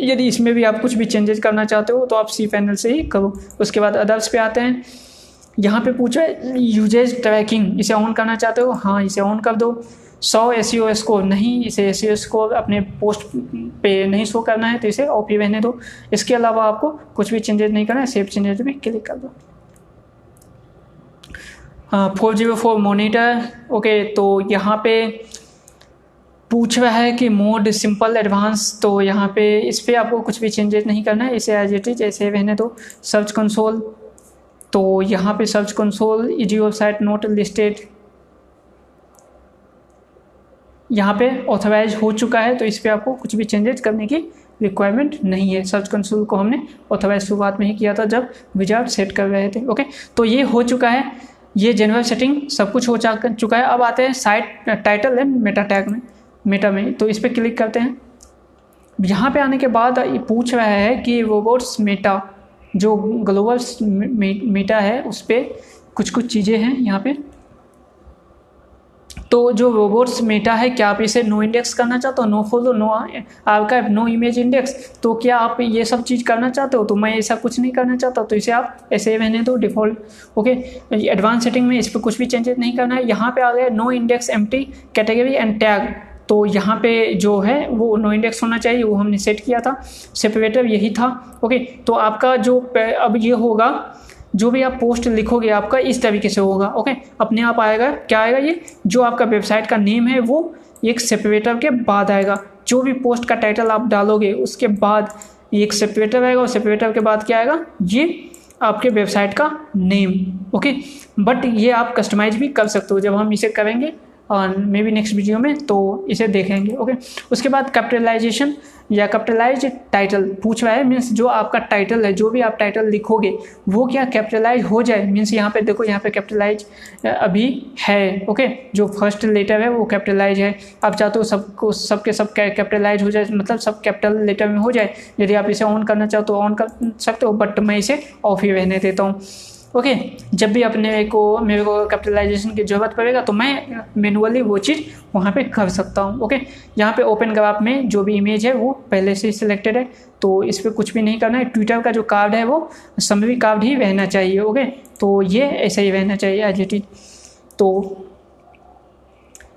यदि इसमें भी आप कुछ भी चेंजेस करना चाहते हो तो आप सी पैनल से ही करो। उसके बाद अदर्स पे आते हैं। यहाँ पे पूछा है यूजेज ट्रैकिंग इसे ऑन करना चाहते हो? हाँ इसे ऑन कर दो। सौ एस एस को नहीं, इसे एस एस को अपने पोस्ट पे नहीं शो करना है तो इसे ऑफ़ ही रहने दो। इसके अलावा आपको कुछ भी चेंजेज नहीं करना है सेव चेंजेज में क्लिक कर दो। Four zero four monitor okay तो यहाँ पे पूछ रहा है कि मोड सिंपल एडवांस तो यहाँ पे इस पर आपको कुछ भी चेंजेस नहीं करना है, इसे एज इट इज़ ऐसे रहने दो। सर्च कंसोल तो यहाँ पे search console easy site not listed यहाँ पे ऑथराइज हो चुका है तो इस पर आपको कुछ भी चेंजेस करने की रिक्वायरमेंट नहीं है। सर्च कंसोल को हमने ऑथराइज शुरुआत में ही किया था जब विजार्ड सेट कर रहे थे ओके तो ये हो चुका है, ये जनरल सेटिंग सब कुछ हो चुका है। अब आते हैं site title and meta tag में मेटा में। तो इस पर क्लिक करते हैं। यहाँ पे आने के बाद पूछ रहा है कि रोबोट्स मेटा जो ग्लोबल मेटा है, उस पर कुछ कुछ चीज़ें हैं यहाँ पे। तो जो रोबोट्स मेटा है, क्या आप इसे नो इंडेक्स करना चाहते हो? नो फॉलो नो आपका नो इमेज इंडेक्स तो क्या आप ये सब चीज़ करना चाहते हो? तो मैं ऐसा कुछ नहीं करना चाहता तो इसे आप ऐसे रहने दो डिफ़ॉल्ट ओके एडवांस सेटिंग में इस पर कुछ भी चेंजेस नहीं करना है। यहाँ पे आ गया no index M category and tag तो यहाँ पे जो है, वो नो इंडेक्स होना चाहिए, वो हमने सेट किया था। सेपरेटर यही था। ओके तो आपका जो अब ये होगा, जो भी आप पोस्ट लिखोगे आपका, इस तरीके से होगा। ओके अपने आप आएगा, क्या आएगा ये? जो आपका वेबसाइट का नेम है, वो एक सेपरेटर के बाद आएगा। जो भी पोस्ट का टाइटल आप डालोगे, उसके बाद एक सेपरेटर आएगा, और सेपरेटर के बाद क्या आएगा? ये आपके वेबसाइट का नेम ओके बट ये आप कस्टमाइज भी कर सकते हो। जब हम इसे करेंगे मे बी नेक्स्ट वीडियो में तो इसे देखेंगे ओके उसके बाद कैपिटलाइजेशन या कैपिटलाइज टाइटल पूछ रहा है मीन्स जो आपका टाइटल है, जो भी आप टाइटल लिखोगे, वो क्या कैपिटलाइज हो जाए? मीन्स यहाँ पे देखो, यहाँ पे कैपिटलाइज अभी है ओके जो फ़र्स्ट लेटर है, वो कैपिटलाइज है। आप चाहते हो सबको, सबके सब कैपिटलाइज हो जाए मतलब सब कैपिटल लेटर में हो जाए, यदि आप इसे ऑन करना चाहो तो ऑन कर सकते हो बट मैं इसे ऑफ़ ही रहने देता हूँ। ओके, जब भी अपने को, मेरे को कैपिटलाइजेशन की ज़रूरत पड़ेगा तो मैं मैनुअली वो चीज़ वहाँ पे कर सकता हूँ, ओके? यहाँ पे ओपन ग्राफ में जो भी इमेज है, वो पहले से ही सिलेक्टेड है तो इस पर कुछ भी नहीं करना है। ट्विटर का जो कार्ड है, वो समरी कार्ड ही रहना चाहिए, ओके? तो ये ऐसा ही रहना चाहिए एज इट इज़ तो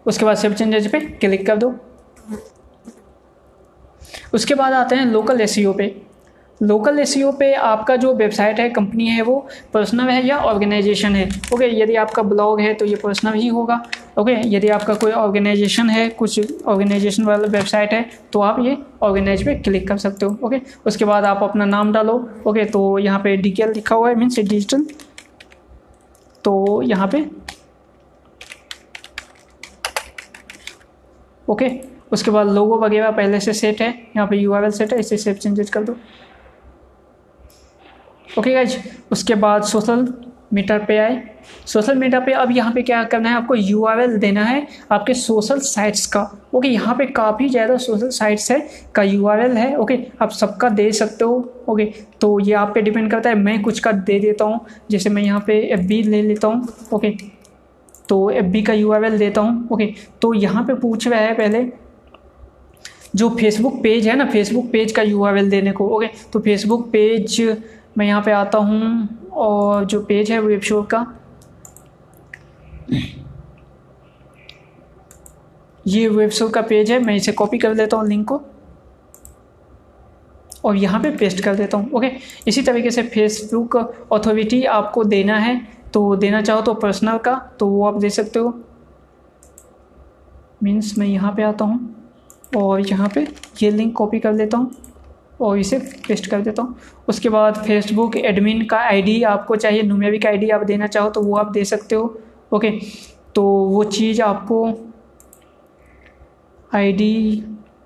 उसके बाद सेव चेंजेज पे क्लिक कर दो। उसके बाद आते हैं लोकल एस पे। लोकल एस पे आपका जो वेबसाइट है कंपनी है, वो पर्सनल है या ऑर्गेनाइजेशन है? ओके यदि आपका ब्लॉग है तो ये पर्सनल ही होगा। ओके यदि आपका कोई ऑर्गेनाइजेशन है, कुछ ऑर्गेनाइजेशन वाला वेबसाइट है तो आप ये ऑर्गेनाइज पे क्लिक कर सकते हो। ओके उसके बाद आप अपना नाम डालो। ओके तो यहाँ पे डी लिखा हुआ है मीन्स डिजिटल तो यहाँ पे ओके उसके बाद लोगो वगैरह पहले से सेट है। यहाँ पे यू सेट है, इसे सेट चेंजेस कर दो। ओके गाइज़ उसके बाद सोशल मीटर पे आए। सोशल मीडिया पे अब यहाँ पे क्या करना है? आपको यूआरएल देना है आपके सोशल साइट्स का। ओके यहाँ पे काफ़ी ज़्यादा सोशल साइट्स है, का यूआरएल है। ओके आप सबका दे सकते हो। ओके तो ये आप पे डिपेंड करता है। मैं कुछ का दे देता हूँ। जैसे मैं यहाँ पे एफ़ बी ले लेता हूँ। ओके तो एफ़ बी का यूआरएल देता हूँ। ओके तो यहाँ पे पूछ रहा है पहले जो फेसबुक पेज है ना फेसबुक पेज का यू देने को ओके तो फेसबुक पेज मैं यहाँ पे आता हूँ और जो पेज है वेब शो का, ये वेब शो का पेज है, मैं इसे कॉपी कर देता हूँ लिंक को और यहाँ पे पेस्ट कर देता हूँ ओके इसी तरीके से फेसबुक अथॉरिटी आपको देना है तो देना चाहो तो पर्सनल का तो वो आप दे सकते हो। मीन्स मैं यहाँ पे आता हूँ। और यहाँ पे ये लिंक कॉपी कर लेता हूँ और इसे पेस्ट कर देता हूँ। उसके बाद फेसबुक एडमिन का आईडी आपको चाहिए न्यूमेरिक आईडी आप देना चाहो तो वो आप दे सकते हो। ओके तो वो चीज़ आपको आईडी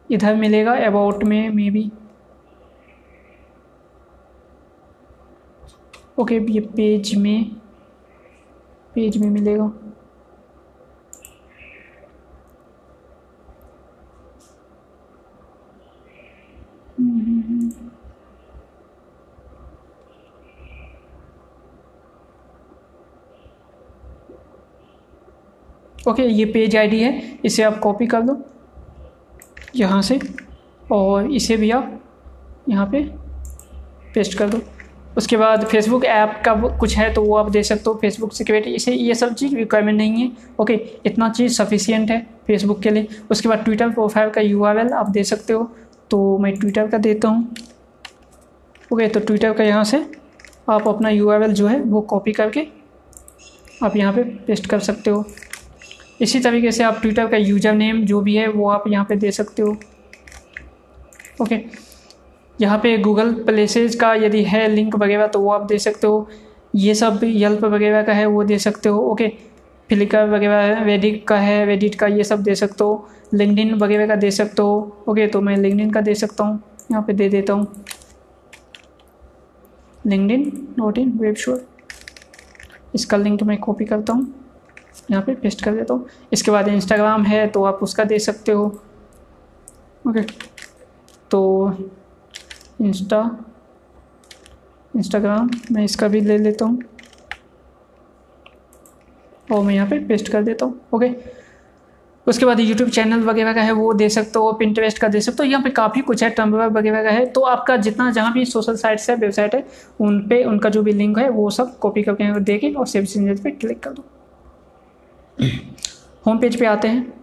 इधर मिलेगा अबाउट में मे बी ओके ये पेज में पेज में मिलेगा। ओके, ये पेज आईडी है, इसे आप कॉपी कर दो यहाँ से, और इसे भी आप यहाँ पे पेस्ट कर दो उसके बाद फेसबुक ऐप का कुछ है तो वो आप दे सकते हो। फेसबुक सिक्योरिटी इसे, ये सब चीज़ रिक्वायरमेंट नहीं है, ओके, इतना चीज़ सफिशियंट है फेसबुक के लिए। उसके बाद ट्विटर प्रोफ़ाइल का यूआरएल आप दे सकते हो तो मैं ट्विटर का देता हूँ। ओके तो ट्विटर का यहाँ से आप अपना यूआरएल जो है वो कॉपी करके आप यहाँ पे पेस्ट कर सकते हो। इसी तरीके से आप ट्विटर का यूज़र नेम जो भी है, वो आप यहाँ पे दे सकते हो। ओके यहाँ पे गूगल प्लेसेज का यदि है लिंक वगैरह तो वो आप दे सकते हो। ये सब यल्प वगैरह का है, वो दे सकते हो। ओके फ्लिकर वगैरह वेडिट का है वेडिट का ये सब दे सकते हो। लिंकडिन वगैरह का दे सकते हो। ओके तो मैं लिंकडिन का दे सकता हूँ। यहाँ पे दे देता हूँ। लिंकडिन नोट इन वेब शोर इसका लिंक मैं कॉपी करता हूँ। यहाँ पे पेस्ट कर देता हूँ। इसके बाद इंस्टाग्राम है तो आप उसका दे सकते हो। ओके तो इंस्टा इंस्टाग्राम मैं इसका भी ले लेता हूँ। और मैं यहाँ पे पेस्ट कर देता हूँ। ओके उसके बाद यूट्यूब चैनल वगैरह का है, वो दे सकते हो। पिंटरेस्ट का दे सकते हो। यहाँ पे काफ़ी कुछ है टम्बर वगैरह का है। तो आपका जितना जहाँ भी सोशल साइट्स है वेबसाइट है उन पे उनका जो भी लिंक है, वो सब कॉपी करके दे के और सेव चेंजेस पे क्लिक कर दो। होम पेज पे आते हैं।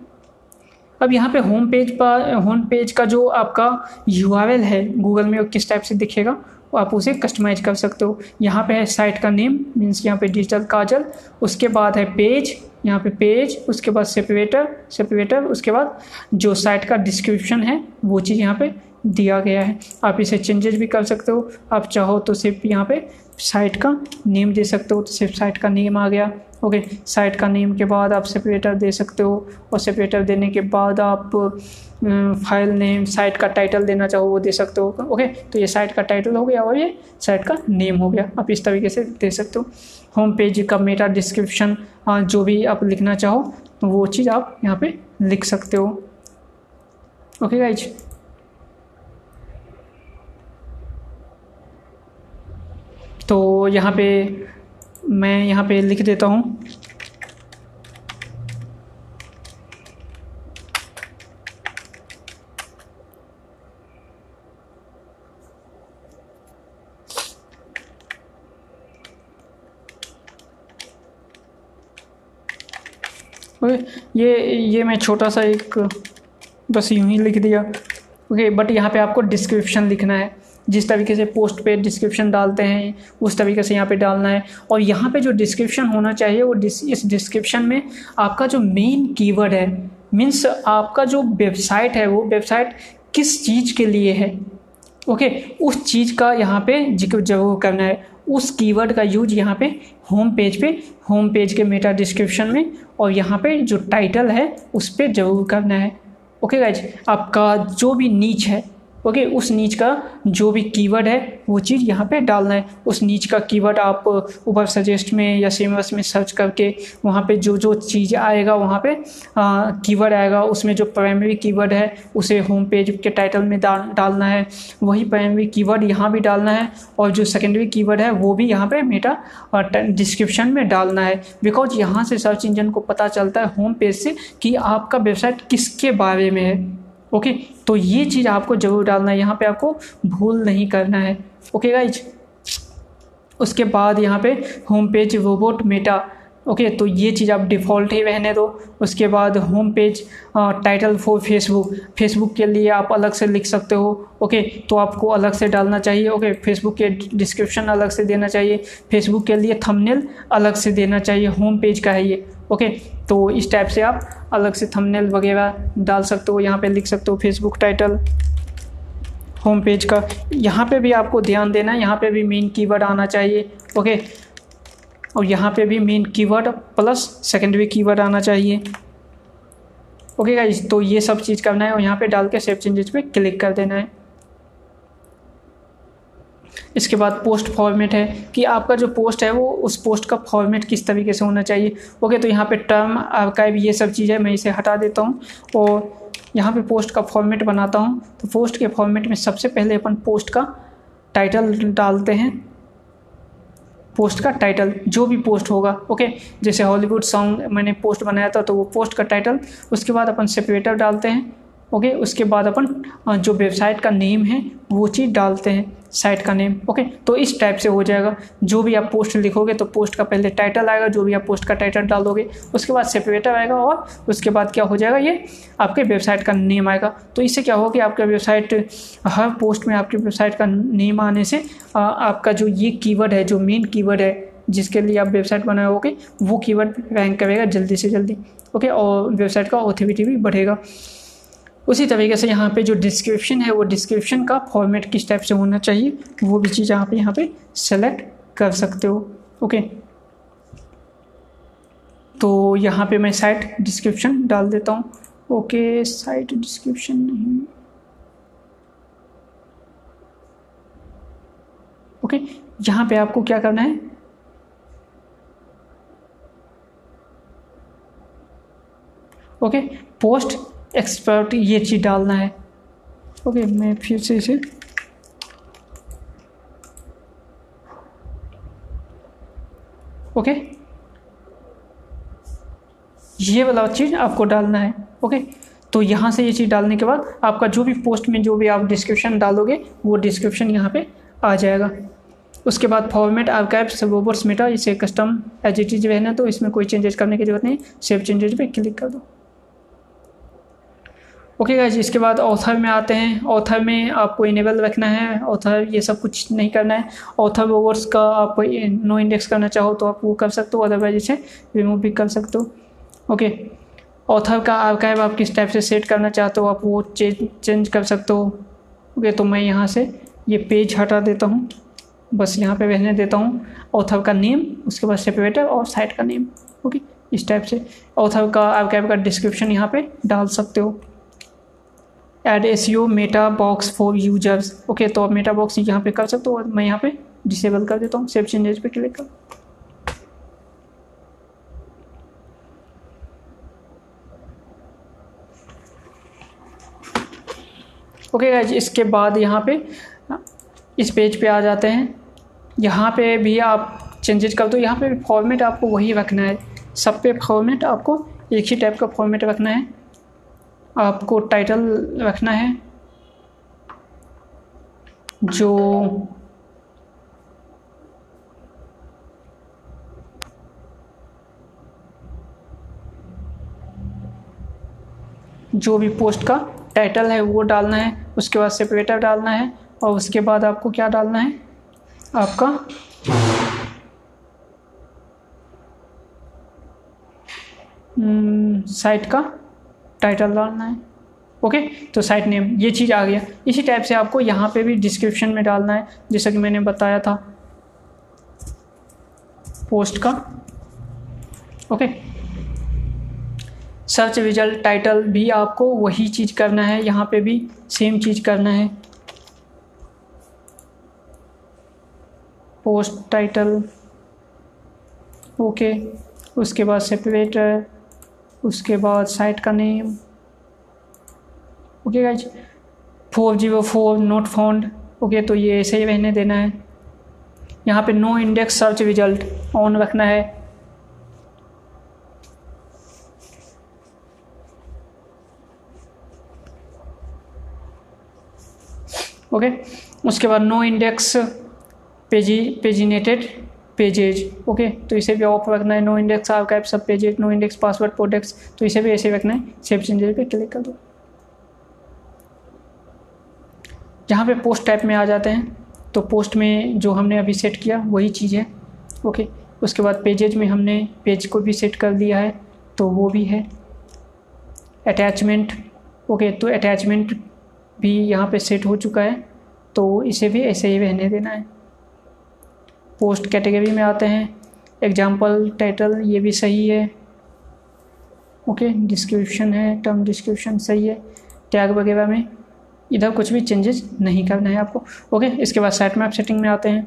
अब यहाँ पे होम पेज पर होम पेज का जो आपका यू है गूगल में वो किस टाइप से दिखेगा, वो आप उसे कस्टमाइज कर सकते हो। यहाँ पे है साइट का नेम मीन्स यहाँ पे डिजिटल काजल, उसके बाद है पेज यहाँ पे पेज उसके बाद सेपरेटर सेपरेटर उसके बाद जो साइट का डिस्क्रिप्शन है, वो चीज़ यहाँ पे दिया गया है। आप इसे चेंजेस भी कर सकते हो। आप चाहो तो सिर्फ़ यहाँ पे साइट का नेम दे सकते हो तो सिर्फ़ साइट का नेम आ गया। ओके साइट का नेम के बाद आप सेपरेटर दे सकते हो और सेपरेटर देने के बाद आप फ़ाइल नेम साइट का टाइटल देना चाहो वो दे सकते हो। ओके तो ये साइट का टाइटल हो गया और ये साइट का नेम हो गया। आप इस तरीके से दे सकते हो। होम पेज का मेटा डिस्क्रिप्शन जो भी आप लिखना चाहो तो वो चीज़ आप यहाँ पे लिख सकते हो। ओके गाइज़ तो यहाँ पे मैं यहाँ पे लिख देता हूँ। ओके, ये ये मैं छोटा सा एक, बस यूँ ही लिख दिया। ओके, बट यहाँ पे आपको डिस्क्रिप्शन लिखना है। जिस तरीके से पोस्ट पे डिस्क्रिप्शन डालते हैं उस तरीके से यहाँ पे डालना है। और यहाँ पे जो डिस्क्रिप्शन होना चाहिए वो डिस, इस डिस्क्रिप्शन में आपका जो मेन कीवर्ड है मीन्स आपका जो वेबसाइट है वो वेबसाइट किस चीज़ के लिए है? ओके उस चीज़ का यहाँ पे ज़िक्र ज़रूर करना है। उस कीवर्ड का यूज़ यहाँ पे होम पेज पे होम पेज के मेटा डिस्क्रिप्शन में और यहाँ पे जो टाइटल है उस पर ज़रूर करना है। ओके गाइज़ आपका जो भी नीच है ओके उस नीच का जो भी कीवर्ड है, वो चीज़ यहाँ पे डालना है। उस नीच का कीवर्ड आप ऊपर सजेस्ट में या सेमस में सर्च करके वहाँ पे जो जो चीज़ आएगा, वहाँ पे कीवर्ड आएगा। उसमें जो प्राइमरी कीवर्ड है, उसे होम पेज के टाइटल में डाल, डालना है। वही प्राइमरी कीवर्ड यहाँ भी डालना है और जो सेकेंडरी कीवर्ड है, वो भी यहाँ पर मेटा डिस्क्रिप्शन में डालना है। बिकॉज़ यहाँ से सर्च इंजन को पता चलता है होम पेज से कि आपका वेबसाइट किसके बारे में है। ओके तो ये चीज़ आपको ज़रूर डालना है। यहाँ पे आपको भूल नहीं करना है। ओके गाइज़ उसके बाद यहाँ पे home page robot meta okay तो ये चीज़ आप डिफ़ॉल्ट ही रहने दो। उसके बाद home page title for Facebook Facebook के लिए आप अलग से लिख सकते हो। ओके तो आपको अलग से डालना चाहिए। ओके फेसबुक के डिस्क्रिप्शन अलग से देना चाहिए। फेसबुक के लिए थंबनेल अलग से देना चाहिए। होम पेज का है ये। ओके तो इस टाइप से आप अलग से थंबनेल वगैरह डाल सकते हो, यहाँ पे लिख सकते हो फेसबुक टाइटल होम पेज का। यहाँ पे भी आपको ध्यान देना है, यहाँ पे भी मेन कीवर्ड आना चाहिए, ओके? और यहाँ पे भी main keyword plus secondary keyword आना चाहिए, ओके गाइज़ तो ये सब चीज़ करना है और यहाँ पे डाल के सेव चेंजेस पे क्लिक कर देना है। इसके बाद पोस्ट फॉर्मेट है कि आपका जो पोस्ट है वो उस पोस्ट का फॉर्मेट किस तरीके से होना चाहिए। ओके तो यहाँ पे टर्म आर्काइव ये सब चीज़ है, मैं इसे हटा देता हूँ और यहाँ पे पोस्ट का फॉर्मेट बनाता हूँ। तो पोस्ट के फॉर्मेट में सबसे पहले अपन पोस्ट का टाइटल डालते हैं। पोस्ट का टाइटल जो भी पोस्ट होगा ओके जैसे हॉलीवुड सॉन्ग मैंने पोस्ट बनाया था तो वो पोस्ट का टाइटल उसके बाद अपन सेपरेटर डालते हैं ओके उसके बाद अपन जो वेबसाइट का नेम है, वो चीज़ डालते हैं। साइट का नेम ओके तो इस टाइप से हो जाएगा। जो भी आप पोस्ट लिखोगे तो पोस्ट का पहले टाइटल आएगा जो भी आप पोस्ट का टाइटल डाल दोगे उसके बाद सेपरेटर आएगा और उसके बाद क्या हो जाएगा ये आपके वेबसाइट का नेम आएगा। तो इससे क्या होगा कि आपका वेबसाइट हर पोस्ट में आपकी वेबसाइट का नेम आने से आ, आपका जो ये कीवर्ड है जो मेन कीवर्ड है जिसके लिए आप वेबसाइट बनाओगे वो कीवर्ड रैंक करेगा जल्दी से जल्दी ओके और वेबसाइट का ऑथोरिटी भी बढ़ेगा। उसी तरीके से यहाँ पे जो डिस्क्रिप्शन है, वो डिस्क्रिप्शन का फॉर्मेट किस टाइप से होना चाहिए, वो भी चीज़ आप यहाँ पे सेलेक्ट कर सकते हो ओके तो यहाँ पे मैं साइट डिस्क्रिप्शन डाल देता हूँ ओके साइट डिस्क्रिप्शन नहीं ओके यहाँ पे आपको क्या करना है? ओके पोस्ट एक्सपर्ट ये चीज़ डालना है। ओके मैं फिर से इसे ओके ये वाला चीज़ आपको डालना है। ओके तो यहाँ से ये चीज़ डालने के बाद आपका जो भी पोस्ट में जो भी आप डिस्क्रिप्शन डालोगे, वो डिस्क्रिप्शन यहाँ पे आ जाएगा। उसके बाद फॉर्मेट आर्काइव सबोबर्स मेटा इसे कस्टम एज इट इज़ रहना तो इसमें कोई चेंजेस करने की ज़रूरत नहीं। सेव चेंजेस पे क्लिक कर दो। ओके गाइज़ इसके बाद ऑथर में आते हैं। ऑथर में आपको इनेबल रखना है। ऑथर ये सब कुछ नहीं करना है। ऑथर वोवर्स का आप नो इंडेक्स करना चाहो तो आप वो कर सकते हो। अदरवाइज़ इसे रिमूव भी कर सकते हो। ओके ऑथर का आर्काइव आप किस टाइप से सेट करना चाहते हो, आप वो चेंज कर सकते हो। ओके तो मैं यहाँ से ये पेज हटा देता हूँ। बस यहाँ पे रहने देता हूँ। ऑथर का नेम उसके बाद सेपरेटर और साइट का नेम ओके इस टाइप से ऑथर का आर्काइव का डिस्क्रिप्शन यहाँ पे डाल सकते हो। Add SEO meta box for users okay तो आप मेटा बॉक्स यहाँ पे कर सकते हो और मैं यहाँ पे डिसेबल कर देता हूँ। सेव चेंजेस पे क्लिक कर। ओके okay इसके बाद यहाँ पे, इस पेज पे आ जाते हैं। यहाँ पे भी आप चेंजेज कर दो। यहाँ पे फॉर्मेट आपको वही रखना है। सब पे फॉर्मेट आपको एक ही टाइप का फॉर्मेट रखना है। आपको टाइटल रखना है जो जो भी पोस्ट का टाइटल है वो डालना है उसके बाद सेपरेटर डालना है और उसके बाद आपको क्या डालना है? आपका साइट हम्म, का टाइटल डालना है। ओके तो साइट नेम ये चीज़ आ गया इसी टाइप से आपको यहाँ पे भी डिस्क्रिप्शन में डालना है। जैसा कि मैंने बताया था। पोस्ट का। ओके सर्च रिज़ल्ट टाइटल भी आपको वही चीज़ करना है। यहाँ पे भी सेम चीज़ करना है। पोस्ट टाइटल ओके उसके बाद सेपरेटर उसके बाद साइट का name okay guys four zero four not found okay तो ये ऐसे ही रहने देना है। यहाँ पे no index search result on रखना है। ओके उसके बाद no index page paginated pages okay तो इसे भी ऑफ़ रखना है no index archive subpages no index password products तो इसे भी ऐसे रखना है सेव चेंजेज पे क्लिक कर दो। जहाँ पे पोस्ट टाइप में आ जाते हैं तो पोस्ट में जो हमने अभी सेट किया, वही चीज़ है ओके उसके बाद पेजेज में हमने पेज को भी सेट कर दिया है तो वो भी है। अटैचमेंट ओके तो अटैचमेंट भी यहाँ पे सेट हो चुका है तो इसे भी ऐसे ही रहने देना है। पोस्ट कैटेगरी में आते हैं। एग्ज़ाम्पल टाइटल ये भी सही है। ओके डिस्क्रिप्शन है टर्म डिस्क्रिप्शन सही है। टैग वगैरह में इधर कुछ भी चेंजेस नहीं करना है आपको। ओके इसके बाद साइट मैप सेटिंग में आते हैं।